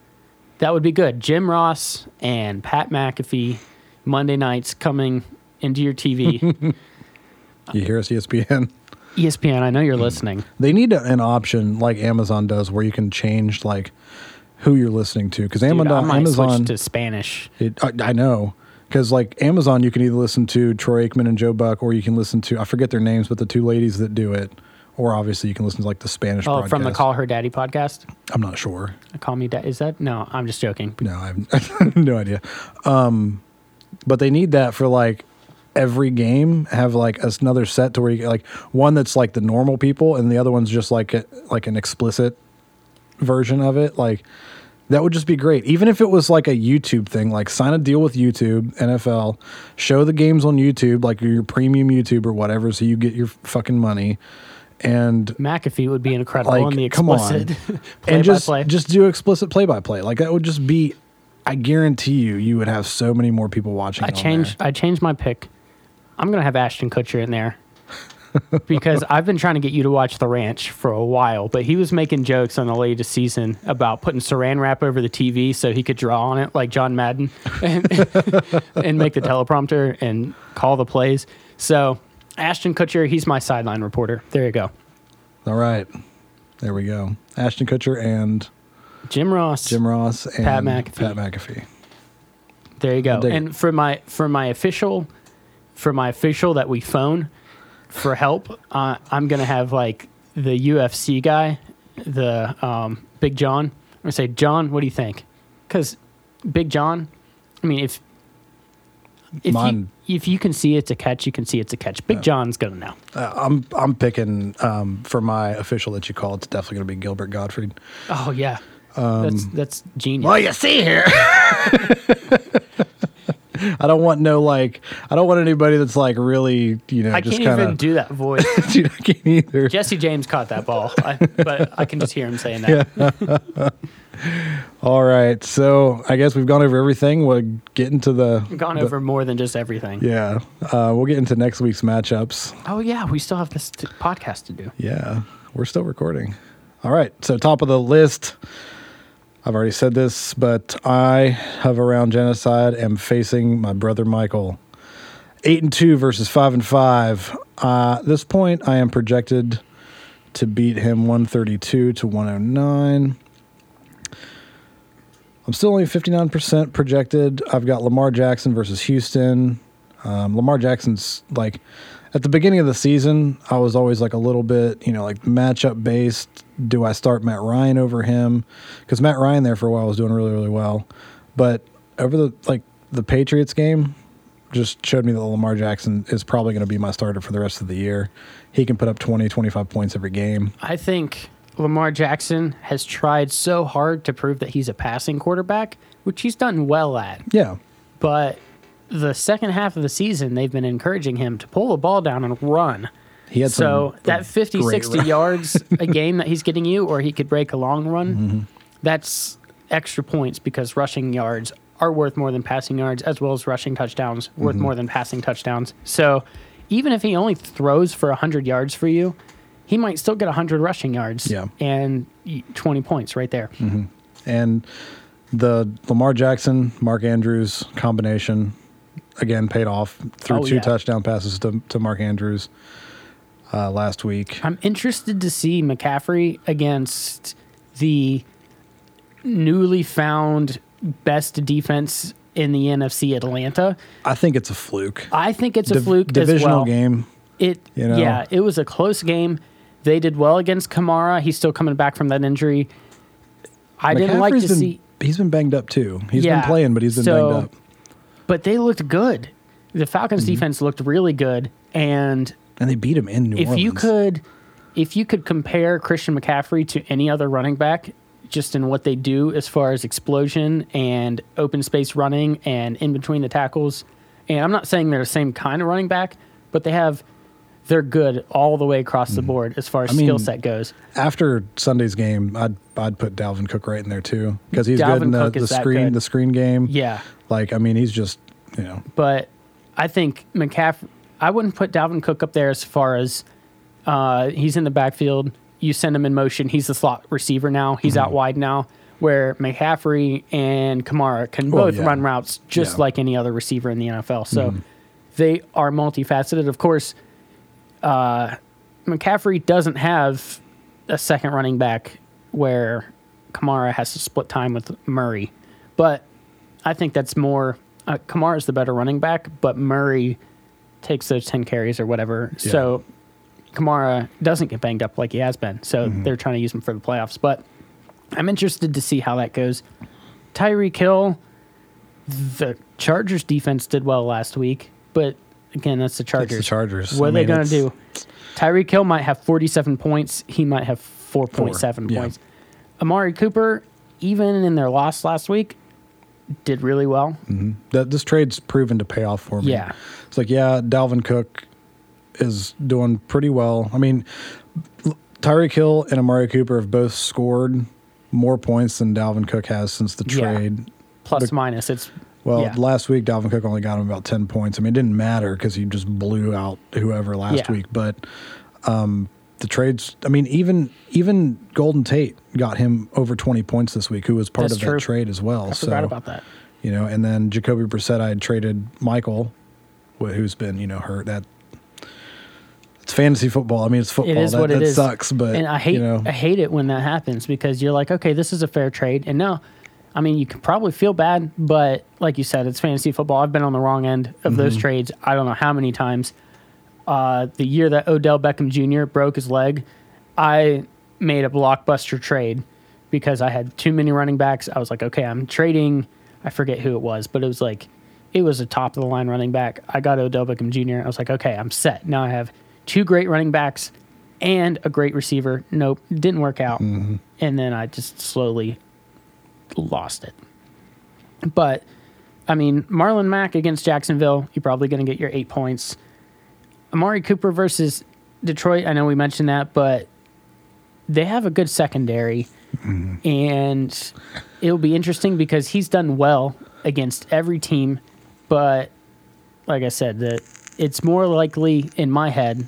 That would be good. Jim Ross and Pat McAfee, Monday nights coming into your TV. You hear us, ESPN. ESPN, I know you're listening. They need an option like Amazon does where you can change like who you're listening to because Dude, I Amazon Amazon to Spanish. it, I, I know because like Amazon you can either listen to Troy Aikman and Joe Buck or you can listen to I forget their names but the two ladies that do it or obviously you can listen to like the Spanish Oh, from the. Call Her Daddy podcast. I'm not sure Call Me Dad. Is that? No, I'm just joking. no I have no idea um but they need that for like every game have like another set to where you get like one that's like the normal people and the other one's just like a, like an explicit version of it like that would just be great even if it was like a youtube thing like sign a deal with youtube nfl show the games on youtube like your premium youtube or whatever so you get your fucking money and McAfee would be incredible Like, on the come on. play and just play. just do explicit play by play like that would just be i guarantee you you would have so many more people watching I changed. I changed my pick. I'm gonna have Ashton Kutcher in there because I've been trying to get you to watch The Ranch for a while, but he was making jokes on the latest season about putting Saran wrap over the TV so he could draw on it like John Madden and, and make the teleprompter and call the plays. So Ashton Kutcher, he's my sideline reporter. There you go. all right there we go ashton kutcher and Jim Ross. jim ross and Pat McAfee. pat mcafee There you go. And for my for my official for my official that we phone for help, uh, I'm gonna have like the UFC guy, the um, Big John. I'm gonna say, John, what do you think? Because Big John, I mean, if if Mine- you if you can see it's a catch, you can see it's a catch. Big John's gonna know. Uh, I'm I'm picking um, for my official that you call. It's definitely to be Gilbert Gottfried. Oh yeah, Um, that's that's genius. Well, you see here. I don't want no like. I don't want anybody that's like really you know I just can't kind even do that voice. Dude, I can't either. Jesse James caught that ball, I, but I can just hear him saying that. Yeah. All right, so I guess we've gone over everything. We'll get into the. Gone the- over more than just everything. Yeah, uh, we'll get into next week's matchups. Oh yeah, we still have this t- podcast to do. Yeah, we're still recording. All right, so top of the list. I've already said this, but I have around genocide am facing my brother Michael. Eight and two versus five and five. Uh, at this point, I am projected to beat him one thirty two to one hundred nine. I'm still only 59% projected. I've got Lamar Jackson versus Houston. Um, Lamar Jackson's like at the beginning of the season, I was always like a little bit, you know, like matchup based. Do I start Matt Ryan over him? Because Matt Ryan there for a while was doing really, really well. But over the like the Patriots game, just showed me that Lamar Jackson is probably going to be my starter for the rest of the year. He can put up 20, 25 points every game. I think Lamar Jackson has tried so hard to prove that he's a passing quarterback, which he's done well at. Yeah. But the second half of the season, they've been encouraging him to pull the ball down and run. He had so that 50, 60 run. yards a game that he's getting you, or he could break a long run, Mm-hmm. that's extra points because rushing yards are worth more than passing yards, as well as rushing touchdowns Mm-hmm. worth more than passing touchdowns. So even if he only throws for 100 yards for you, he might still get 100 rushing yards Yeah. and 20 points right there. And the Lamar Jackson, Mark Andrews combination again paid off through Oh, two yeah. touchdown passes to, to Mark Andrews uh, last week. I'm interested to see McCaffrey against the newly found best defense in the NFC, Atlanta. I think it's a fluke. I think it's a Div- fluke divisional as well. game. It, you know? yeah, it was a close game. They did well against Kamara. He's still coming back from that injury. I didn't like to been, see, He's been banged up too. He's Yeah, been playing, but he's been so- banged up. But they looked good. The Falcons Mm-hmm. defense looked really good, and And they beat him in New if Orleans. If you could if you could compare Christian McCaffrey to any other running back just in what they do as far as explosion and open space running and in between the tackles and I'm not saying they're the same kind of running back but they have they're good all the way across the board as far as. I mean, skill set goes. after Sunday's game, I'd I'd put Dalvin Cook right in there too because he's Dalvin good in the, the screen the screen game. Yeah. like I mean, he's just you know but I think McCaffrey. I wouldn't put Dalvin Cook up there as far as uh, he's in the backfield. You send him in motion. He's the slot receiver now. He's Mm-hmm. out wide now. Where McCaffrey and Kamara can Well, both yeah. run routes just Yeah. Mm-hmm. like any other receiver in the NFL. So they are multifaceted. Of course, uh, McCaffrey doesn't have a second running back where Kamara has to split time with Murray, but I think that's more. Uh, Kamara is the better running back, but Murray takes those ten carries or whatever. So Kamara doesn't get banged up like he has been. So Mm-hmm. they're trying to use him for the playoffs. But I'm interested to see how that goes. Tyreek Hill, the Chargers defense did well last week, but again, that's the Chargers. it's the Chargers. What I are they going to do? Tyreek Hill might have 47 points. He might have 4.7 yeah. points. Amari Cooper, even in their loss last week, did really well. That this trade's proven to pay off for me. Yeah. it's like yeah, Dalvin Cook is doing pretty well. I mean, Tyreek Hill and Amari Cooper have both scored more points than Dalvin Cook has since the Yeah. trade. Plus The- minus, it's Well, yeah. last week Dalvin Cook only got him about ten points. I mean, it didn't matter because he just blew out whoever last Yeah. week. But um, the trades, I mean, even even Golden Tate got him over twenty points this week, who was part That's of true. that trade as well. I so forgot about that. you know, and then Jacoby Brissett, I had traded Michael, who's been you know hurt. That it's fantasy football. I mean, it's football. It is that, what it that is. sucks, but and I hate you know, I hate it when that happens because you're like, okay, this is a fair trade, and now. I mean you can probably feel bad, but like you said, it's fantasy football. I've been on the wrong end of Mm-hmm. those trades. I don't know how many times. Uh, the year that Odell Beckham Jr. broke his leg, I made a blockbuster trade because I had too many running backs. I was like, okay, I'm trading. I forget who it was, but it was like it was a top of the line running back. I got Odell Beckham Jr. I was like, okay, I'm set. Now I have two great running backs and a great receiver. Nope, didn't work out. And then I just slowly lost it. But I mean, Marlon Mack against Jacksonville, you're probably going to get your eight points. Amari Cooper versus Detroit, I know we mentioned that, but they have a good secondary. Mm-hmm. And it'll be interesting because he's done well against every team. But like I said, that it's more likely in my head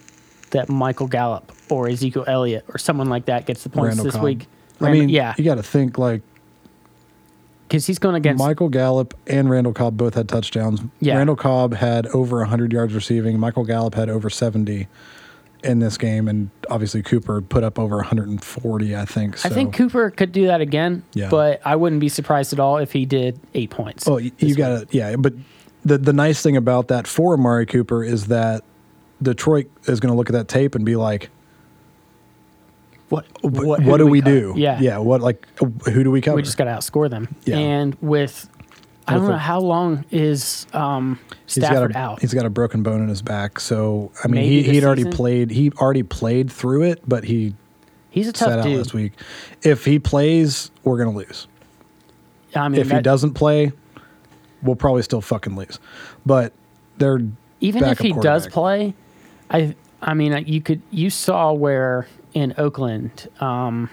that Michael Gallup or Ezekiel Elliott or someone like that gets the points Randall this Cobb. week. I mean, yeah, you got to think like because he's going against Michael Gallup and Randall Cobb both had touchdowns. Yeah. Randall Cobb had over 100 yards receiving. Michael Gallup had over 70. in this game, and obviously Cooper put up over 140. I think. So. I think Cooper could do that again, Yeah. but I wouldn't be surprised at all if he did eight points. Oh, you, got to yeah, but the the nice thing about that for Amari Cooper is that Detroit is going to look at that tape and be like, What "What, what, do we, cut? do? Yeah, yeah. What like who do we cover? We just got to outscore them. Yeah. And with I don't know a- how long is um, He's got Stafford a, out. He's got a broken bone in his back, so I mean, Maybe he he'd already played. He already played through it, but he He's a sat tough out dude. last week. If he plays, we're gonna lose. I mean, if he doesn't play, we'll probably still fucking lose. But they're even if he does play, I I mean you could you saw where in Oakland um,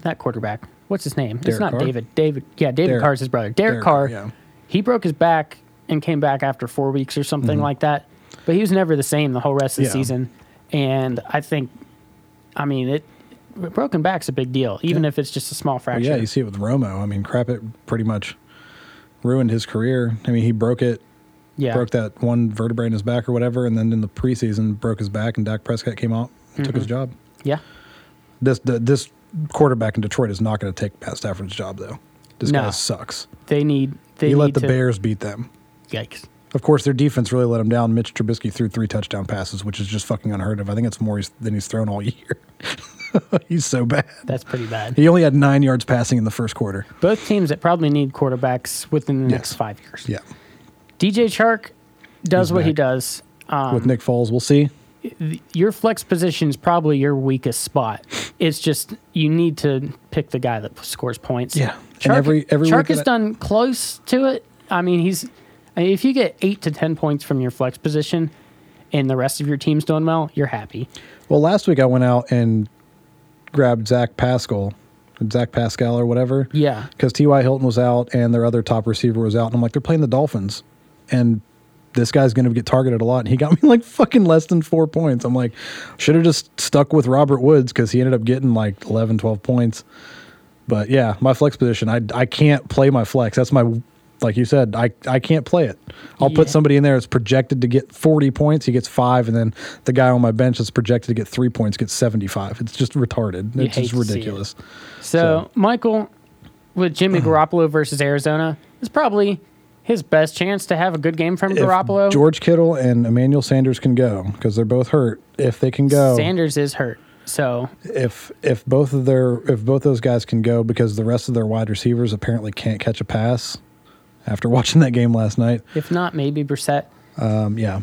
that quarterback what's his name? it's not Carr? David. David yeah, David Derek- Carr's his brother. Derek, Derek Carr. Yeah. He broke his back and came back after four weeks or something like that. But he was never the same the whole rest of the Mm-hmm. Yeah. season. And I think, I mean it. Broken back's a big deal, even Yeah. if it's just a small Well, fracture. yeah, you see it with Romo. I mean, crap, it pretty much ruined his career. I mean, he broke it, yeah. broke that one vertebrae in his back or whatever, and then in the preseason broke his back, and Dak Prescott came out and took his job. Yeah. This the, this quarterback in Detroit is not going to take Matt Stafford's job though. This No. guy sucks. They need. They he need let the to, Bears beat them. Yikes. Of course, their defense really let him down. Mitch Trubisky threw three touchdown passes, which is just fucking unheard of. I think it's more he's, than he's thrown all year. he's so bad. That's pretty bad. He only had nine yards passing in the first quarter. Both teams that probably need quarterbacks within the next five years. Yeah. DJ Chark does He's what he does. Um, With Nick Foles, we'll see. Your flex position is probably your weakest spot. It's just you need to pick the guy that scores points. Yeah. And every- every Chark has done close to it. I mean, he's I mean, if you get eight to ten points from your flex position, and the rest of your team's doing well, you're happy. Well, last week I went out and grabbed Zach Pascal, Zach Pascal or whatever. Yeah. Because T.Y. Hilton was out and their other top receiver was out. And I'm like, they're playing the Dolphins. And this guy's going to get targeted a lot. And he got me like fucking less than four points. I'm like, should have just stuck with Robert Woods because he ended up getting like 11, 12 points. But yeah, my flex position, I, I can't play my flex. That's my, like you said, I, I can't play it. I'll Yeah. put somebody in there that's projected to get 40 points. He gets five. And then the guy on my bench that's projected to get three points gets 75. It's just retarded. You it's just see it. ridiculous. So, Michael, with Jimmy Garoppolo versus Arizona, is probably his best chance to have a good game from If Garoppolo. George Kittle and Emmanuel Sanders can go because they're both hurt. If they can go, Sanders is hurt. So if if both of their if both those guys can go because the rest of their wide receivers apparently can't catch a pass. After watching that game last night, if not, maybe Brissett. um, yeah,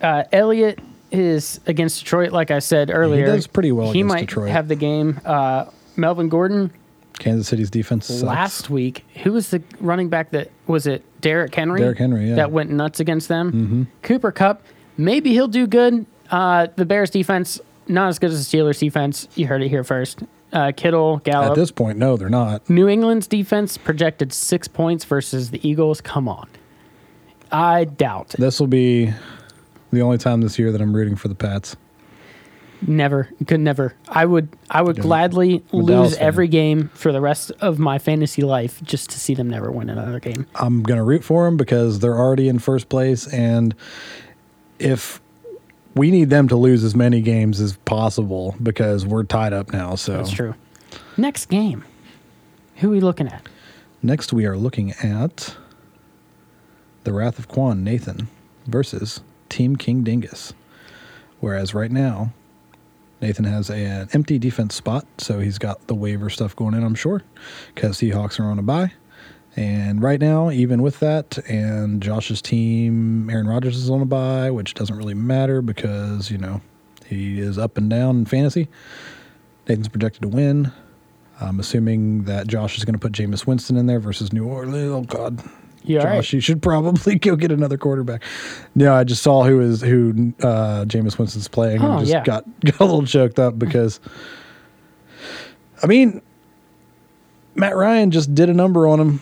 Uh, Elliott is against Detroit, like I said earlier. He does pretty well He against might Detroit. have the game. Uh, Melvin Gordon Kansas City's defense sucks. last week. Who was the running back that was it? Derrick Henry. Derrick Henry, yeah. Mm-hmm. That went nuts against them. Cooper Kupp. Maybe he'll do good. Uh, the Bears defense not as good as the Steelers defense. You heard it here first. Uh, Kittle, Gallup. At this point, no, they're not. New England's defense projected six points versus the Eagles. Come on. I doubt. This will be the only time this year that I'm rooting for the Pats. Never. Could never. I would I would gladly I'm a lose fan. every game for the rest of my fantasy life just to see them never win another game. I'm going to root for them because they're already in first place. And if we need them to lose as many games as possible because we're tied up now. So That's true. Next game. Who are we looking at? next we are looking at the Wrath of Quan Nathan versus Team King Dingus. Whereas right now, Nathan has an empty defense spot, so he's got the waiver stuff going in, I'm sure, because Seahawks are on a bye. And right now, even with that, and Josh's team, Aaron Rodgers is on a bye, which doesn't really matter because, you know, he is up and down in fantasy. Nathan's projected to win. I'm assuming that Josh is going to put Jameis Winston in there versus New Orleans. Oh, God. You Josh, right? you should probably go get another quarterback. No, I just saw who is who uh, Jameis Winston's playing Oh, and just yeah. got, got a little choked up because, I mean, Matt Ryan just did a number on him,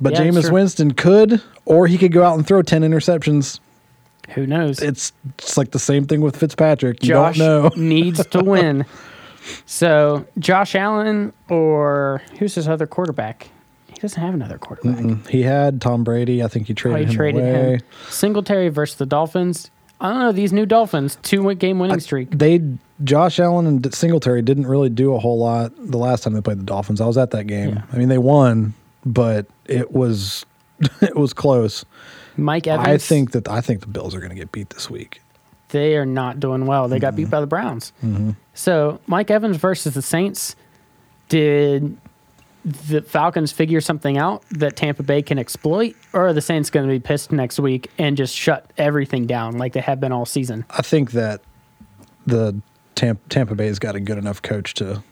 but Yeah, Jameis. Winston could, or he could go out and throw 10 interceptions. Who knows? It's, it's like the same thing with Fitzpatrick. You Josh don't know. needs to win. So Josh Allen or who's his other quarterback? He doesn't have another quarterback. He had Tom Brady. I think he Oh, traded he him traded away. him. Singletary versus the Dolphins. I don't know these new Dolphins two game winning streak. They Josh Allen and Singletary didn't really do a whole lot the last time they played the Dolphins. I was at that game. Yeah. I mean, they won, but it was it was close. Mike Evans. I think that I think the Bills are going to get beat this week. they are not doing well. They got Mm-hmm. beat by the Browns. So Mike Evans versus the Saints. Did the Falcons figure something out that Tampa Bay can exploit, or are the Saints going to be pissed next week and just shut everything down like they have been all season? I think that the Tampa, Tampa Bay's got a good enough coach to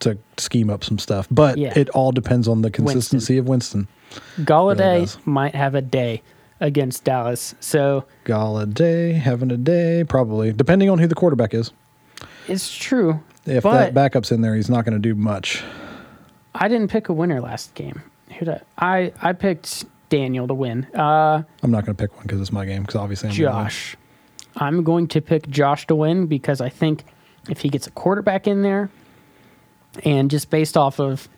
to scheme up some stuff, but Yeah. it all depends on the consistency of Winston. Golladay does. might have a day against Dallas, so Golladay having a day, probably depending on who the quarterback is. it's true. If but that backup's in there, he's not going to do much. I didn't pick a winner last game. Who did I? I, I picked Daniel to win. Uh, I'm not going to pick one because it's my game. Because obviously, I'm. Josh. I'm going to pick Josh to win because I think if he gets a quarterback in there, and just based off of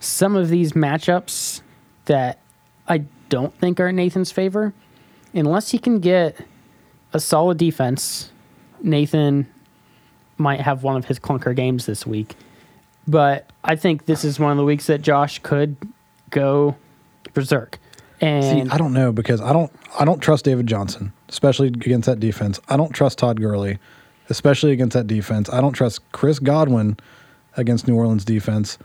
some of these matchups that I don't think are in Nathan's favor, unless he can get a solid defense, Nathan might have one of his clunker games this week. But I think this is one of the weeks that Josh could go berserk. See, And I don't know because I don't I don't trust David Johnson, especially against that defense. I don't trust Todd Gurley, especially against that defense. I don't trust Chris Godwin against New Orleans defense.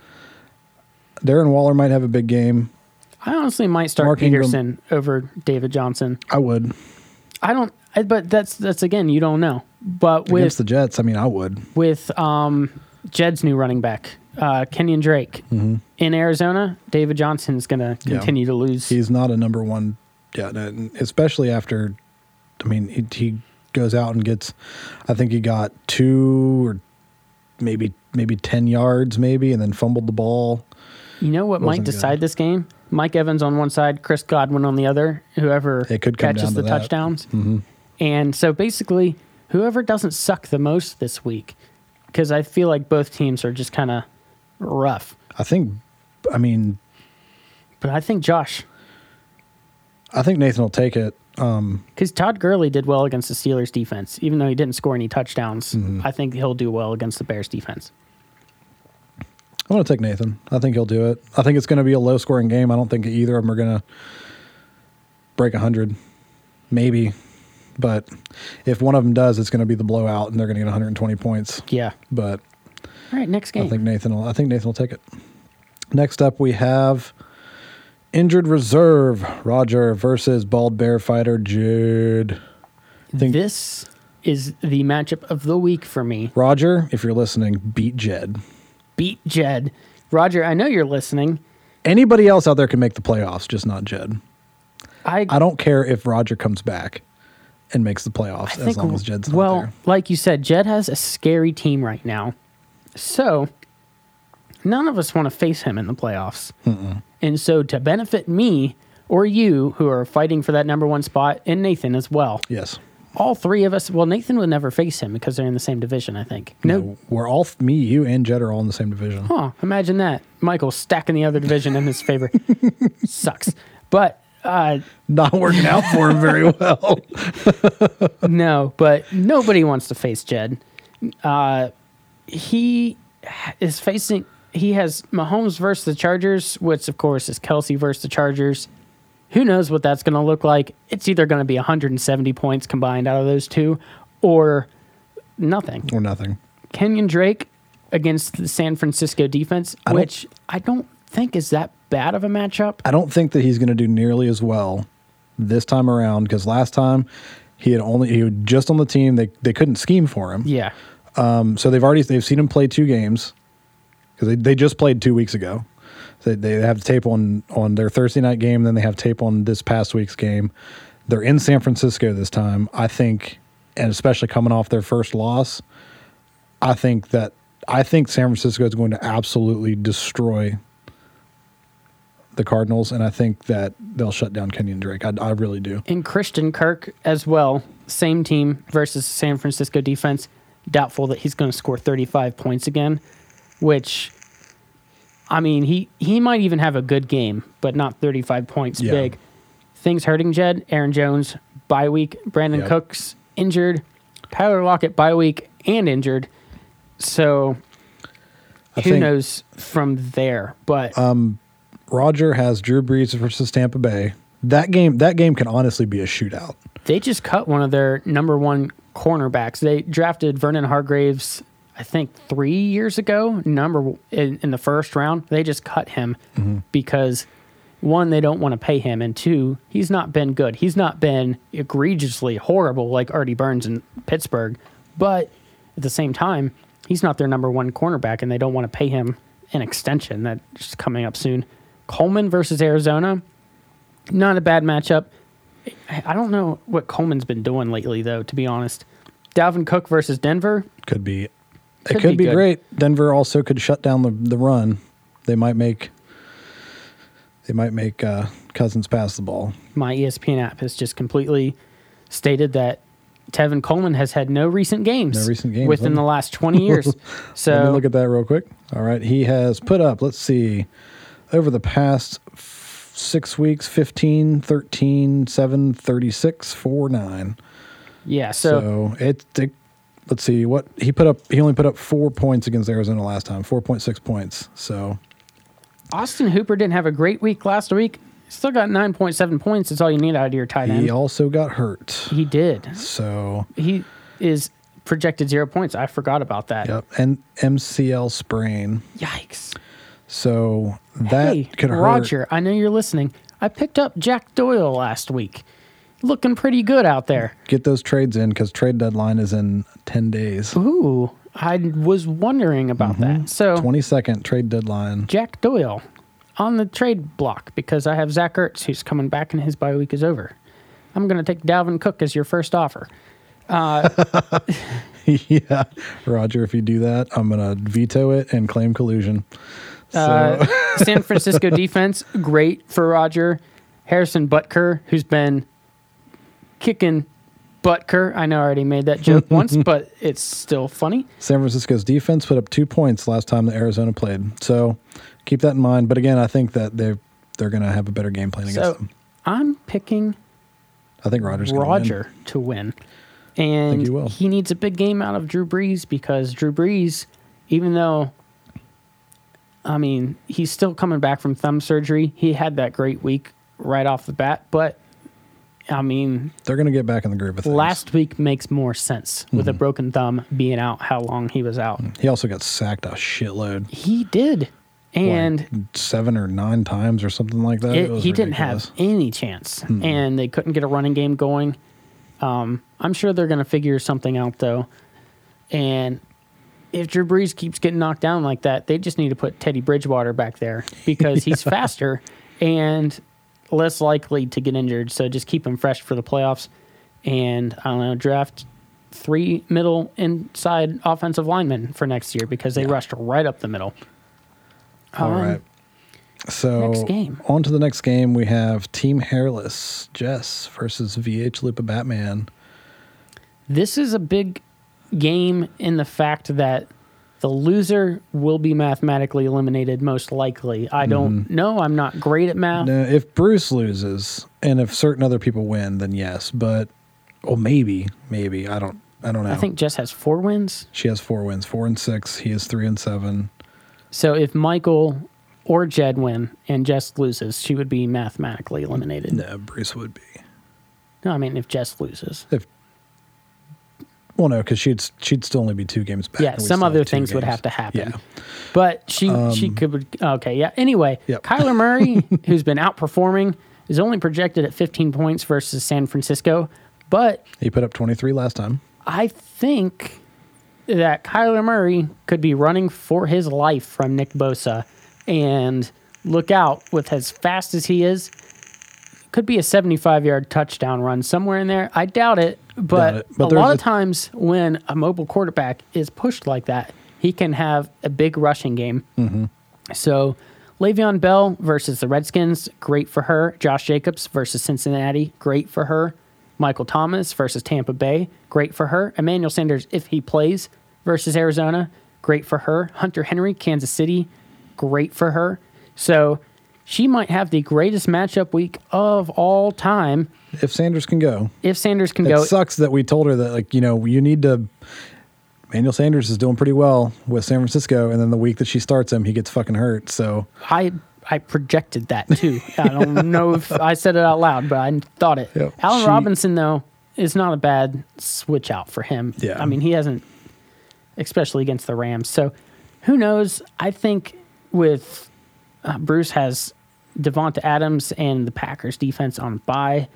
Darren Waller might have a big game. I honestly might start Mark Ingram- Peterson over David Johnson. I would I don't, I, but that's that's again you don't know. But with against the Jets. I mean, I would. with um, Jed's new running back, uh, Kenyon Drake in Arizona, David Johnson is going to Mm-hmm. Yeah. continue to lose. He's not a number one yet, especially after. I mean, he, he goes out and gets. I think he got two or maybe maybe ten yards, maybe, and then fumbled the ball. you know what might wasn't good. decide this game? Mike Evans on one side, Chris Godwin on the other. Whoever It could catches to the that. Mm-hmm. touchdowns, and so basically, whoever doesn't suck the most this week, because I feel like both teams are just kind of rough. I think. I mean, But I think Josh, I think Nathan will take it. Um, Because Todd Gurley did well against the Steelers defense, even though he didn't score any touchdowns. Mm-hmm. I think he'll do well against the Bears defense. I'm going to take Nathan. I think he'll do it. I think it's going to be a low scoring game. I don't think either of them are going to break 100. Maybe. But if one of them does, it's going to be the blowout and they're going to get 120 points. Yeah. But All right, next game. I think Nathan will I think Nathan will take it. Next up we have injured reserve Roger versus bald bear fighter Jude. think- this is the matchup of the week for me. Roger, if you're listening, beat Jed. Beat Jed. Roger, I know you're listening. Anybody else out there can make the playoffs, just not Jed. I, I don't care if Roger comes back and makes the playoffs I as long as Jed's well, there. like you said, Jed has a scary team right now. So none of us want to face him in the playoffs. And so to benefit me or you who are fighting for that number one spot, and Nathan as well, Yes. all three of us. Well, Nathan would never face him because they're in the same division. I think. No. We're all me, you, and Jed are all in the same division. Huh, imagine that. Michael stacking the other division in his favor. Sucks. But uh, Not working out for him very well. no, but nobody wants to face Jed. Uh, he is facing. He has Mahomes versus the Chargers, which of course is Kelce versus the Chargers. Who knows what that's going to look like? It's either going to be 170 points combined out of those two, or nothing. or nothing. Kenyon Drake against the San Francisco defense, I which I don't think is that bad of a matchup. I don't think that he's going to do nearly as well this time around because last time he had only he was just on the team. They they couldn't scheme for him. Yeah. Um, so they've already they've seen him play two games because they, they just played two weeks ago. So they have tape on on their Thursday night game, then they have tape on this past week's game. They're in San Francisco this time. I think, and especially coming off their first loss, I think that I think San Francisco is going to absolutely destroy the Cardinals, and I think that they'll shut down Kenyon Drake. I, I really do. And Christian Kirk as well, same team versus San Francisco defense. Doubtful that he's going to score 35 points again, which, I mean, he, he might even have a good game, but not 35 points Yeah. big. Things hurting Jed, Aaron Jones, bye week, Brandon Yep. Cooks injured. Tyler Lockett bye week and injured. So I who knows from there? But um, Roger has Drew Brees versus Tampa Bay. That game, that game can honestly be a shootout. they just cut one of their number one cornerbacks. They drafted Vernon Hargreaves, I think three years ago, number in, in the first round. They just cut him mm-hmm. because one, they don't want to pay him, and two, he's not been good. He's not been egregiously horrible like Artie Burns in Pittsburgh, but at the same time, he's not their number one cornerback, and they don't want to pay him an extension that's coming up soon. Coleman versus Arizona, not a bad matchup. I don't know what Coleman's been doing lately, though. To be honest, Dalvin Cook versus Denver. Could be, it Could could, be be, great. Denver also could shut down the, the run. They might make, they might make uh, Cousins pass the ball. My ESPN app has just completely stated that Tevin Coleman has had no recent games, No recent games, within the last twenty years. Let me so look at that real quick. All right. He has put up, let's see, over the past f- six weeks 15, 13, 7, 36, 4, 9. yeah, so, So, it, it, let's see, what he put up, he only put up four points against Arizona last time, 4.6 points. So, Austin Hooper didn't have a great week last week. Still got nine point seven points. That's all you need out of your tight end. he also got hurt. he did. So, He is projected zero points. I forgot about that. yep. And MCL sprain. Yikes. So, that hey, could hurt. Roger, I know you're listening. I picked up Jack Doyle last week. Looking pretty good out there. Get those trades in because trade deadline is in 10 days. Ooh, I was wondering about Mm-hmm. that. So, 22nd trade deadline. Jack Doyle on the trade block because I have Zach Ertz who's coming back and his bye week is over. I'm going to take Dalvin Cook as your first offer. yeah, Roger, if you do that, I'm gonna veto it and claim collusion. So Uh, San Francisco defense, great for Roger. Harrison Butker, who's been kicking Butker. I know I already made that joke once, but it's still funny. San Francisco's defense put up two points last time that Arizona played. So keep that in mind. But again, I think that they're, they're gonna have a better game plan against So them. I'm picking I think Rogers gonna win. Roger to win. And he he needs a big game out of Drew Brees because Drew Brees, even though, I mean, he's still coming back from thumb surgery, he had that great week right off the bat. But, I mean, They're gonna get back in the groove of things. last week makes more sense with Mm-hmm. a broken thumb being out how long he was out. he also got sacked a shitload, He did. And like seven or nine times or something like that. it, was he didn't have any chance, and they couldn't get a running game going. Um, I'm sure they're going to figure something out though, and if Drew Brees keeps getting knocked down like that, they just need to put Teddy Bridgewater back there because he's faster and less likely to get injured. So just keep him fresh for the playoffs, and I don't know, draft three middle inside offensive linemen for next year because they rushed right up the middle. All Um, right. So next game. on to the next game. We have Team Hairless Jess versus VH Lupa Batman. This is a big game in the fact that the loser will be mathematically eliminated most likely. I don't mm-hmm. know. I'm not great at math. Now, if Bruce loses and if certain other people win, then yes. But well, maybe, maybe I don't. I don't know. I think Jess has four wins. she has four wins, four and six. He has three and seven. So if Michael or Jed win and Jess loses, she would be mathematically eliminated. No, No, Bruce would be. No, I mean if Jess loses. If well, no, because she'd she'd still only be two games back. Yeah, some other things would have to happen. Yeah. But she she um, could okay, yeah. Anyway, Yep. Kyler Murray, who's been outperforming, is only projected at 15 points versus San Francisco, but He put up twenty three last time. I think that Kyler Murray could be running for his life from Nick Bosa and look out with as fast as he is. Could be a 75 yard touchdown run somewhere in there. I doubt it, but, Doubt it. But a lot a- of times when a mobile quarterback is pushed like that, he can have a big rushing game. Mm-hmm. So Le'Veon Bell versus the Redskins, great for her. Josh Jacobs versus Cincinnati, great for her. Michael Thomas versus Tampa Bay, great for her. Emmanuel Sanders, if he plays, versus Arizona, great for her. Hunter Henry, Kansas City, great for her. So she might have the greatest matchup week of all time. If Sanders can go, if Sanders can it go, sucks that we told her that like you know you need to. Manuel Sanders is doing pretty well with San Francisco, and then the week that she starts him, he gets fucking hurt. So I I projected that too. I don't know if I said it out loud, but I thought it. Yep. Allen She- Robinson though is not a bad switch out for him. Yeah. I mean he hasn't, especially against the Rams. So who knows? I think with uh, Bruce has Davante Adams and the Packers defense on bye.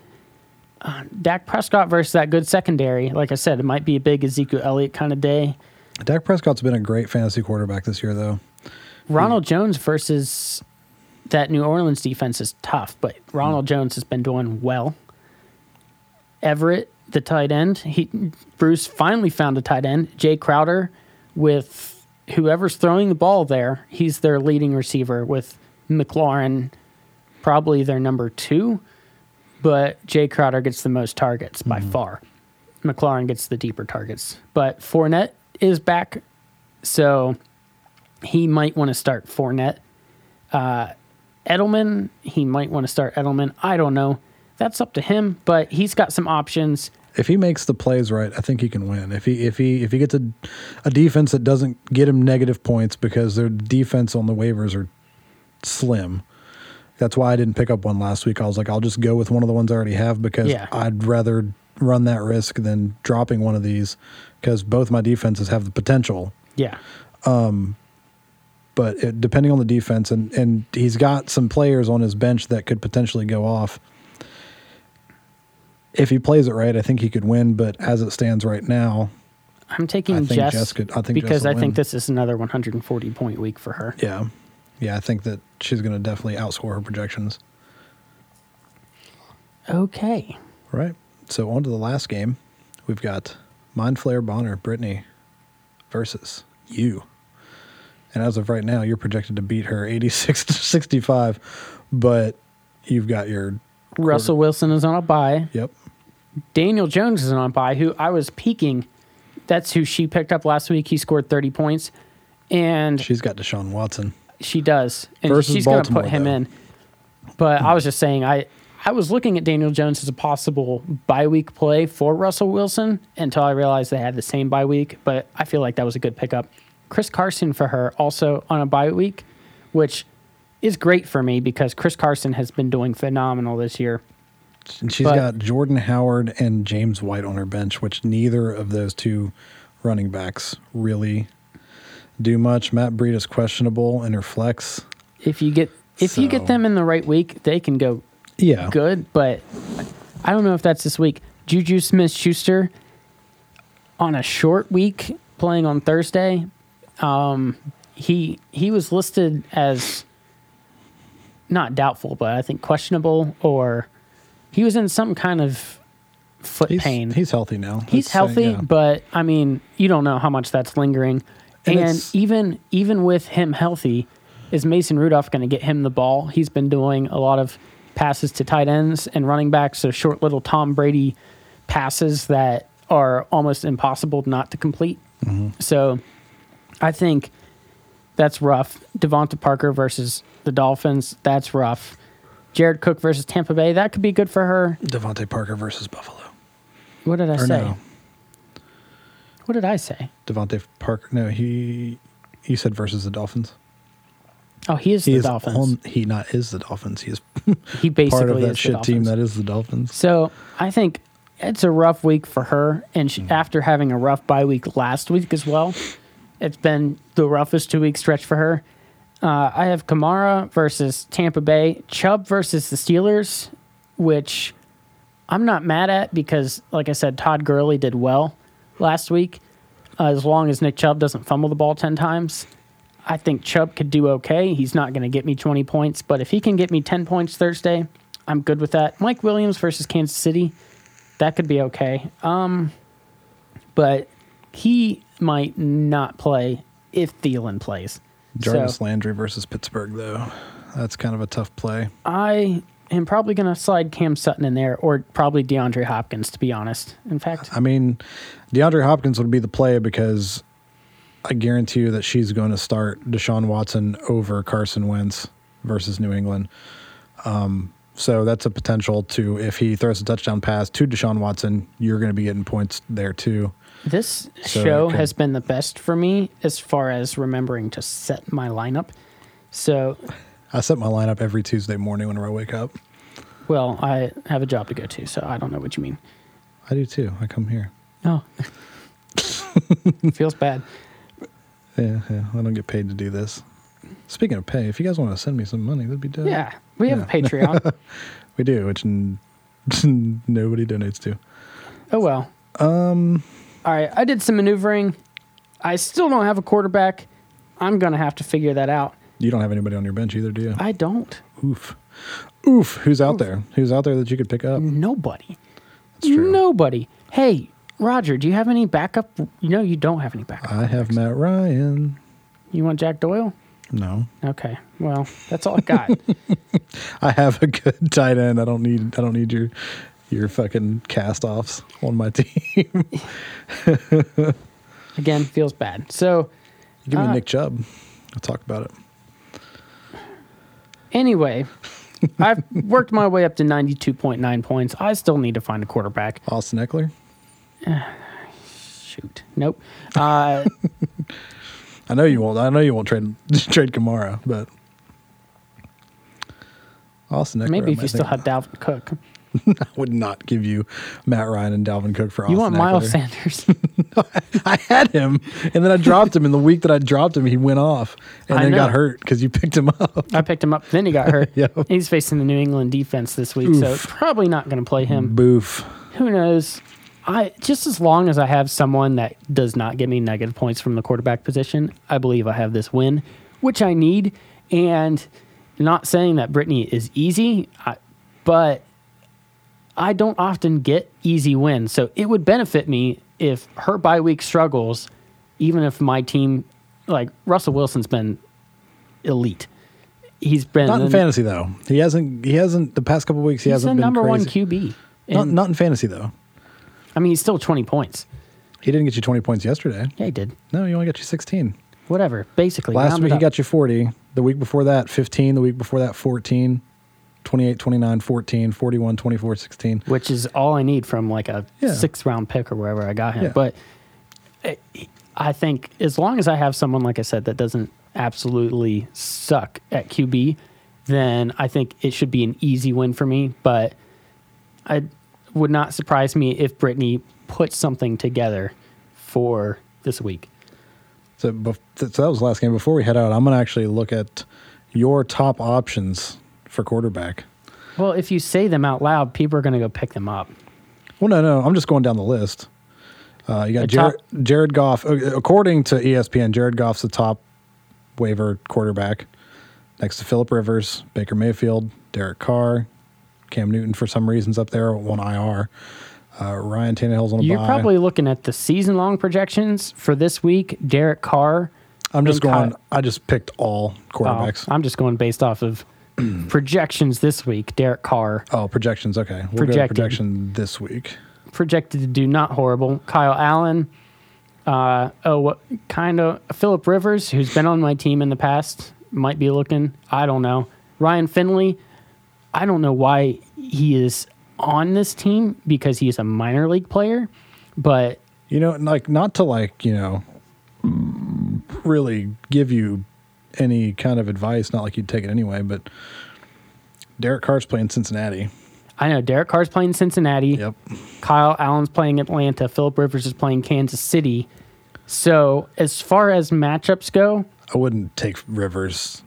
Uh, Dak Prescott versus that good secondary. Like I said, it might be a big Ezekiel Elliott kind of day. Dak Prescott's been a great fantasy quarterback this year, though. Ronald Jones versus that New Orleans defense is tough, but Ronald Jones has been doing well. Everett, the tight end, he Bruce finally found a tight end, Jay Crowder, with whoever's throwing the ball there, he's their leading receiver with McLaurin, probably their number two, but Jay Crowder gets the most targets by far. McLaurin gets the deeper targets, but Fournette is back, so he might want to start Fournette. Uh, Edelman, he might want to start Edelman. I don't know. That's up to him, but he's got some options. If he makes the plays right, I think he can win. If he if he if he gets a a defense that doesn't get him negative points because their defense on the waivers are slim. That's why I didn't pick up one last week. I was like, I'll just go with one of the ones I already have because Yeah. I'd rather run that risk than dropping one of these because both my defenses have the potential. Yeah. Um, But it, depending on the defense, and and he's got some players on his bench that could potentially go off. If he plays it right, I think he could win. But as it stands right now, I'm taking I think Jess, Jess could- I think Jess because will I think this is another 140 point week for her. Yeah. Yeah, I think that she's going to definitely outscore her projections. Okay. Right. So on to the last game. We've got Mind Flayer Bonner, Brittany versus you. And as of right now, you're projected to beat her 86 to 65, but you've got your Russell Wilson is on a bye. yep. Daniel Jones is on a bye, who I was peeking. That's who she picked up last week. He scored 30 points. And She's got Deshaun Watson. She does, and Versus she's going to put him though. in. But I was just saying, I I was looking at Daniel Jones as a possible bye week play for Russell Wilson until I realized they had the same bye week. But I feel like that was a good pickup. Chris Carson for her also on a bye week, which is great for me because Chris Carson has been doing phenomenal this year. And she's But- got Jordan Howard and James White on her bench, which neither of those two running backs really do much. Matt Breida is questionable in her flex. If you get if you get them in the right week, they can go Yeah. good, but I don't know if that's this week. Juju Smith Schuster on a short week playing on Thursday. Um, he he was listed as not doubtful, but I think questionable, or he was in some kind of foot He's, pain. he's healthy now. He's Let's say, healthy, yeah. but I mean, you don't know how much that's lingering. And And, even even with him healthy, is Mason Rudolph going to get him the ball? He's been doing a lot of passes to tight ends and running backs, so short little Tom Brady passes that are almost impossible not to complete. Mm-hmm. So I think that's rough. DeVante Parker versus the Dolphins, that's rough. Jared Cook versus Tampa Bay, that could be good for her. DeVante Parker versus Buffalo. What did I Or say? no, What did I say? DeVante Parker. No, he he said versus the Dolphins. Oh, he is He the is Dolphins. on. He not is the Dolphins. He is he basically part of that shit team that is the Dolphins. So I think it's a rough week for her, and she, after having a rough bye week last week as well, it's been the roughest two week stretch for her. Uh, I have Kamara versus Tampa Bay, Chubb versus the Steelers, which I'm not mad at because, like I said, Todd Gurley did well last week. Uh, as long as Nick Chubb doesn't fumble the ball 10 times, I think Chubb could do okay. He's not going to get me 20 points, but if he can get me 10 points Thursday, I'm good with that. Mike Williams versus Kansas City, that could be okay. Um, but he might not play if Thielen plays. Jarvis So Landry versus Pittsburgh, though. That's kind of a tough play. I am probably going to slide Cam Sutton in there, or probably DeAndre Hopkins, to be honest. In fact, I mean, DeAndre Hopkins would be the play because I guarantee you that she's going to start Deshaun Watson over Carson Wentz versus New England. Um, So that's a potential to if he throws a touchdown pass to Deshaun Watson, you're going to be getting points there too. This So show has been the best for me as far as remembering to set my lineup. So, I set my lineup every Tuesday morning whenever I wake up. well, I have a job to go to, so I don't know what you mean. I do too. I come here. Oh, feels bad. Yeah, yeah. I don't get paid to do this. Speaking of pay, if you guys want to send me some money, that'd be dope. Yeah, we have Yeah. a Patreon. we do, which n- nobody donates to. oh well. Um. All right, I did some maneuvering. I still don't have a quarterback. I'm gonna have to figure that out. You don't have anybody on your bench either, do you? I don't. Oof. Oof. Who's out there? Who's out there that you could pick up? Nobody. That's true. Nobody. Hey, Roger, do you have any backup? You know you don't have any backup. I have Matt Ryan. You want Jack Doyle? No. Okay. Well, that's all I got. I have a good tight end. I don't need I don't need your your fucking cast offs on my team. Again, feels bad. So, Give me Uh, Nick Chubb. I'll talk about it. Anyway, I've worked my way up to 92.9 points. I still need to find a quarterback. Austin Ekeler. Shoot. Nope. Uh, I know you won't. I know you won't trade trade Kamara, but Austin Ekeler. maybe if you still had Dalvin Cook. I would not give you Matt Ryan and Dalvin Cook for You Austin want Miles Ekeler. Sanders. I had him, and then I dropped him. In the week that I dropped him, he went off, and I then got hurt because you picked him up. I picked him up. Then he got hurt. Yep. He's facing the New England defense this week, so Oof. probably not going to play him. Boof. Who knows? I just as long as I have someone that does not give me negative points from the quarterback position, I believe I have this win, which I need. And not saying that Brittany is easy, I, but I don't often get easy wins. So it would benefit me if her bye week struggles, even if my team, like Russell Wilson's been elite. He's been Not in fantasy though. He hasn't. He hasn't. The past couple weeks, he He's hasn't the been number one crazy. QB. Not, not in fantasy though. I mean, he's still twenty points. He didn't get you twenty points yesterday. Yeah, he did. No, he only got you sixteen. Whatever. Basically, Last week he got you 40. The week before that, 15. The week before that, 14. 28, 29, 14, 41, 24, 16. which is all I need from like a Yeah. sixth round pick or wherever I got him. Yeah. But I- I think as long as I have someone, like I said, that doesn't absolutely suck at QB, then I think it should be an easy win for me. But I would not surprise me if Brittany put something together for this week. So, so that was the last game. Before we head out, I'm going to actually look at your top options for quarterback. Well, if you say them out loud, people are going to go pick them up. Well, no, no. I'm just going down the list. Uh, you got Jared, Jared Goff. uh, According to ESPN, Jared Goff's the top waiver quarterback next to Philip Rivers, Baker Mayfield, Derek Carr, Cam Newton for some reasons up there one IR. Uh, Ryan Tannehill's on a You're probably looking at the season long projections for this week. Derek Carr. I'm just and Kyle- going. I just picked all quarterbacks. Oh, I'm just going based off of projections this week. Derek Carr Oh, projections. Okay, we'll Projected. projection this week. projected to do not horrible. Kyle Allen. Uh, oh, what kind of Philip Rivers, who's been on my team in the past, might be looking. I don't know. Ryan Finley. I don't know why he is on this team because he's a minor league player, but You know, like not to like you know, really give you any kind of advice. Not like you'd take it anyway, but Derek Carr's playing Cincinnati. I know Derek Carr's playing Cincinnati. Yep. Kyle Allen's playing Atlanta. Philip Rivers is playing Kansas City. So as far as matchups go, I wouldn't take Rivers.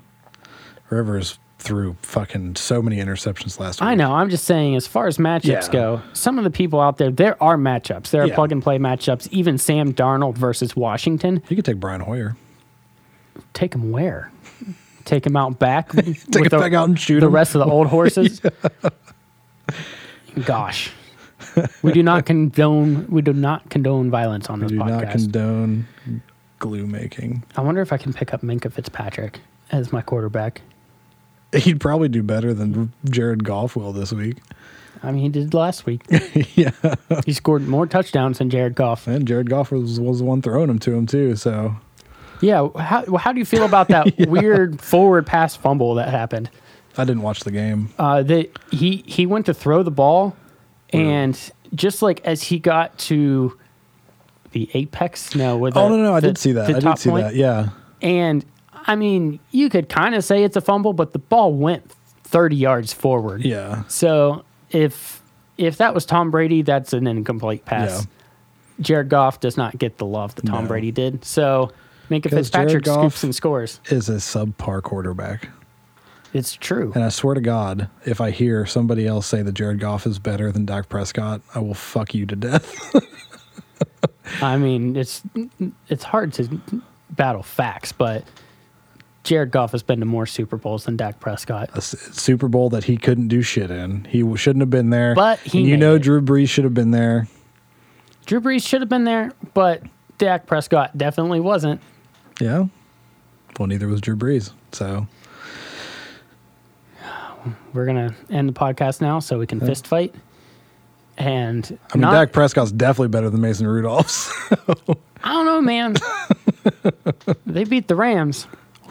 Rivers threw fucking so many interceptions last week. I know. I'm just saying, as far as matchups Yeah. go, some of the people out there, there are matchups. There are Yeah. plug and play matchups. Even Sam Darnold versus Washington. You could take Brian Hoyer. Take him where? Take him out back. Take him back out and shoot the rest of the old horses. Gosh, we do not condone. We do not condone violence on We this do not podcast. condone glue making. I wonder if I can pick up Minkah Fitzpatrick as my quarterback. He'd probably do better than Jared Goff will this week. I mean, he did last week. yeah. He scored more touchdowns than Jared Goff. And Jared Goff was, was the one throwing them to him too. So Yeah. How, how do you feel about that weird forward pass fumble that happened? I didn't watch the game. Uh, that he he went to throw the ball, and just like as he got to the apex, no, with oh the- no, no, I the- did see that. I did see point, that. Yeah. And I mean, you could kind of say it's a fumble, but the ball went thirty yards forward. Yeah. So if if that was Tom Brady, that's an incomplete pass. Yeah. Jared Goff does not get the love that Tom No. Brady did. So Minkah Fitzpatrick Goff- scoops and scores. Is a subpar quarterback. It's true. And I swear to God, if I hear somebody else say that Jared Goff is better than Dak Prescott, I will fuck you to death. I mean, it's it's hard to battle facts, but Jared Goff has been to more Super Bowls than Dak Prescott. a Super Bowl that he couldn't do shit in. He w- shouldn't have been there. But he you know it. Drew Brees should have been there. Drew Brees should have been there, but Dak Prescott definitely wasn't. Yeah. Well, neither was Drew Brees. So We're gonna end the podcast now so we can fist fight. And I mean, not- Dak Prescott's definitely better than Mason Rudolph's. I don't know, man. they beat the Rams.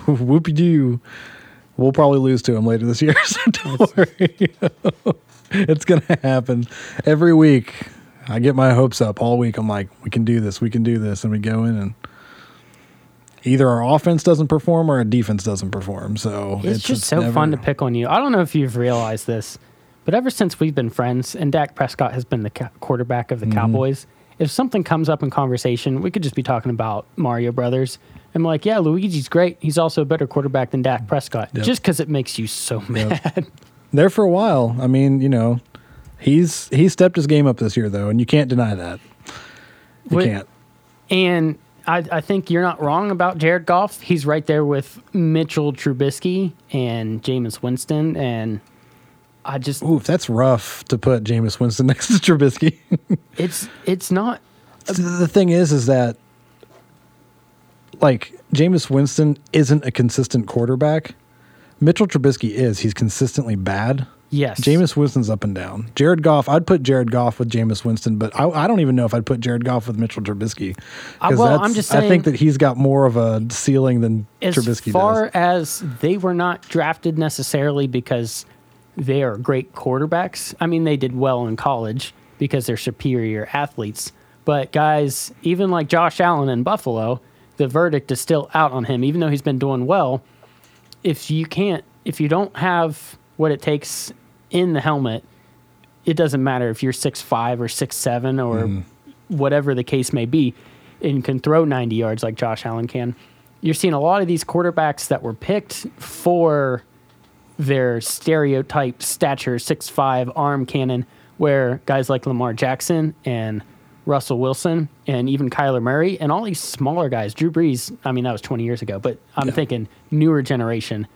Whoopie doo. We'll probably lose to him later this year, so don't worry. it's gonna happen every week. I get my hopes up all week. I'm like, we can do this, we can do this, and we go in and either our offense doesn't perform or our defense doesn't perform. So It's, just so never- fun to pick on you. I don't know if you've realized this, but ever since we've been friends and Dak Prescott has been the ca- quarterback of the Mm-hmm. Cowboys, if something comes up in conversation, we could just be talking about Mario Brothers. I'm like, yeah, Luigi's great. He's also a better quarterback than Dak Prescott, Yep. just because it makes you so mad. there for a while. I mean, you know, he's he stepped his game up this year though, and you can't deny that. You can't. And I, I think you're not wrong about Jared Goff. He's right there with Mitchell Trubisky and Jameis Winston. And I just, Ooh, that's rough to put Jameis Winston next to Trubisky. it's it's not the thing is, is that like Jameis Winston isn't a consistent quarterback. Mitchell Trubisky is. He's consistently bad. Yes. Jameis Winston's up and down. Jared Goff, I'd put Jared Goff with Jameis Winston, but I, I don't even know if I'd put Jared Goff with Mitchell Trubisky. Uh, well, I'm just I think that he's got more of a ceiling than as Trubisky As far does. as they were not drafted necessarily because they are great quarterbacks. I mean, they did well in college because they're superior athletes. But guys, even like Josh Allen in Buffalo, the verdict is still out on him, even though he's been doing well. If you can't, if you don't have what it takes in the helmet, it doesn't matter if you're six five or six seven or Mm-hmm. whatever the case may be, and can throw 90 yards like Josh Allen can. You're seeing a lot of these quarterbacks that were picked for their stereotype stature, six five arm cannon, where guys like Lamar Jackson and Russell Wilson and even Kyler Murray and all these smaller guys, Drew Brees. I mean, that was 20 years ago, but I'm thinking newer generation.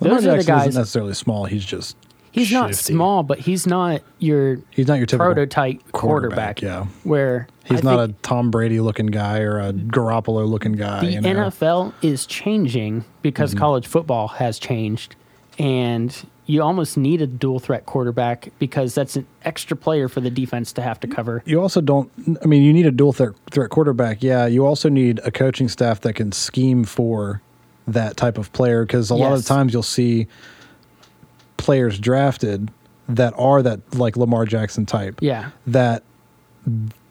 Lamar Those are the Jackson guys. isn't necessarily small. He's just He's not shifty. small, but he's not your He's not your typical prototype quarterback. quarterback, yeah. Where He's I not think a Tom Brady looking guy or a Garoppolo looking guy. the you know? NFL is changing because Mm-hmm. college football has changed, and you almost need a dual threat quarterback because that's an extra player for the defense to have to cover. you also don't. I mean, you need a dual threat, threat quarterback. Yeah, you also need a coaching staff that can scheme for that type of player because a lot of times you'll see players drafted that are that like Lamar Jackson type. Yeah, That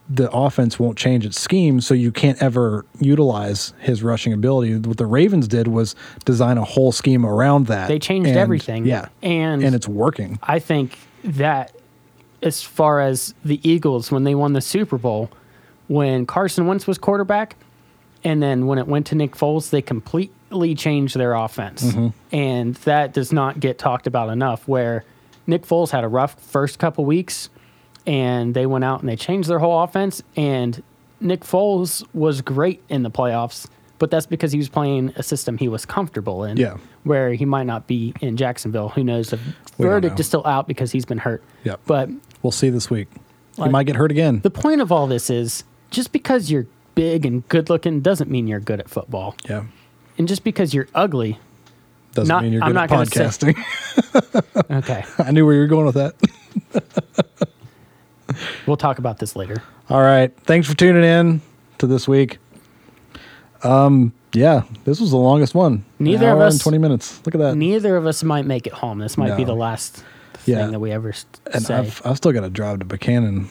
the offense won't change its scheme, so you can't ever utilize his rushing ability. What the Ravens did was design a whole scheme around that. They changed And, everything. Yeah, And- and it's working. I think that as far as the Eagles when they won the Super Bowl, when Carson Wentz was quarterback, and then when it went to Nick Foles, they completely changed their offense. Mm-hmm. And that does not get talked about enough. Where Nick Foles had a rough first couple weeks, and they went out and they changed their whole offense. And Nick Foles was great in the playoffs, but that's because he was playing a system he was comfortable in. Yeah. Where he might not be in Jacksonville. Who knows? The We verdict is still out because he's been hurt. Yep. But We'll see this week. he might get hurt again. the point of all this is just because you're big and good looking doesn't mean you're good at football. yeah. And just because you're ugly, Doesn't Not- mean you're I'm good not at gonna say- podcasting. okay, I knew where you were going with that. we'll talk about this later. All right. Thanks for tuning in to this week. Um, Yeah, this was the longest one. Neither of us- twenty minutes. Look at that. Neither of us might make it home. This might be the last Yeah. thing that we ever s- and say. I've I've still got to drive to Buchanan.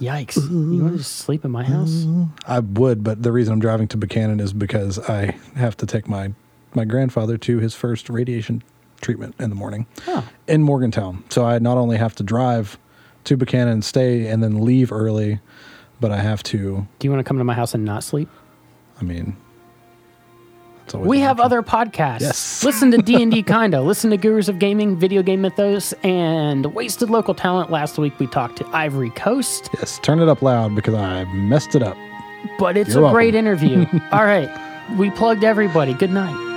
Yikes! You want to just sleep in my house? I would, but the reason I'm driving to Buchanan is because I have to take my my grandfather to his first radiation treatment in the morning Oh, in Morgantown. So I not only have to drive to Buchanan, and stay, and then leave early, but I have to. do you want to come to my house and not sleep? I mean, We have option. other podcasts. Yes. Listen to D and D kinda. Listen to Gurus of Gaming, Video Game Mythos, and Wasted Local Talent. Last week we talked to Ivory Coast, Yes, turn it up loud because I messed it up. but it's You're a great interview. All right, we plugged everybody. Good night.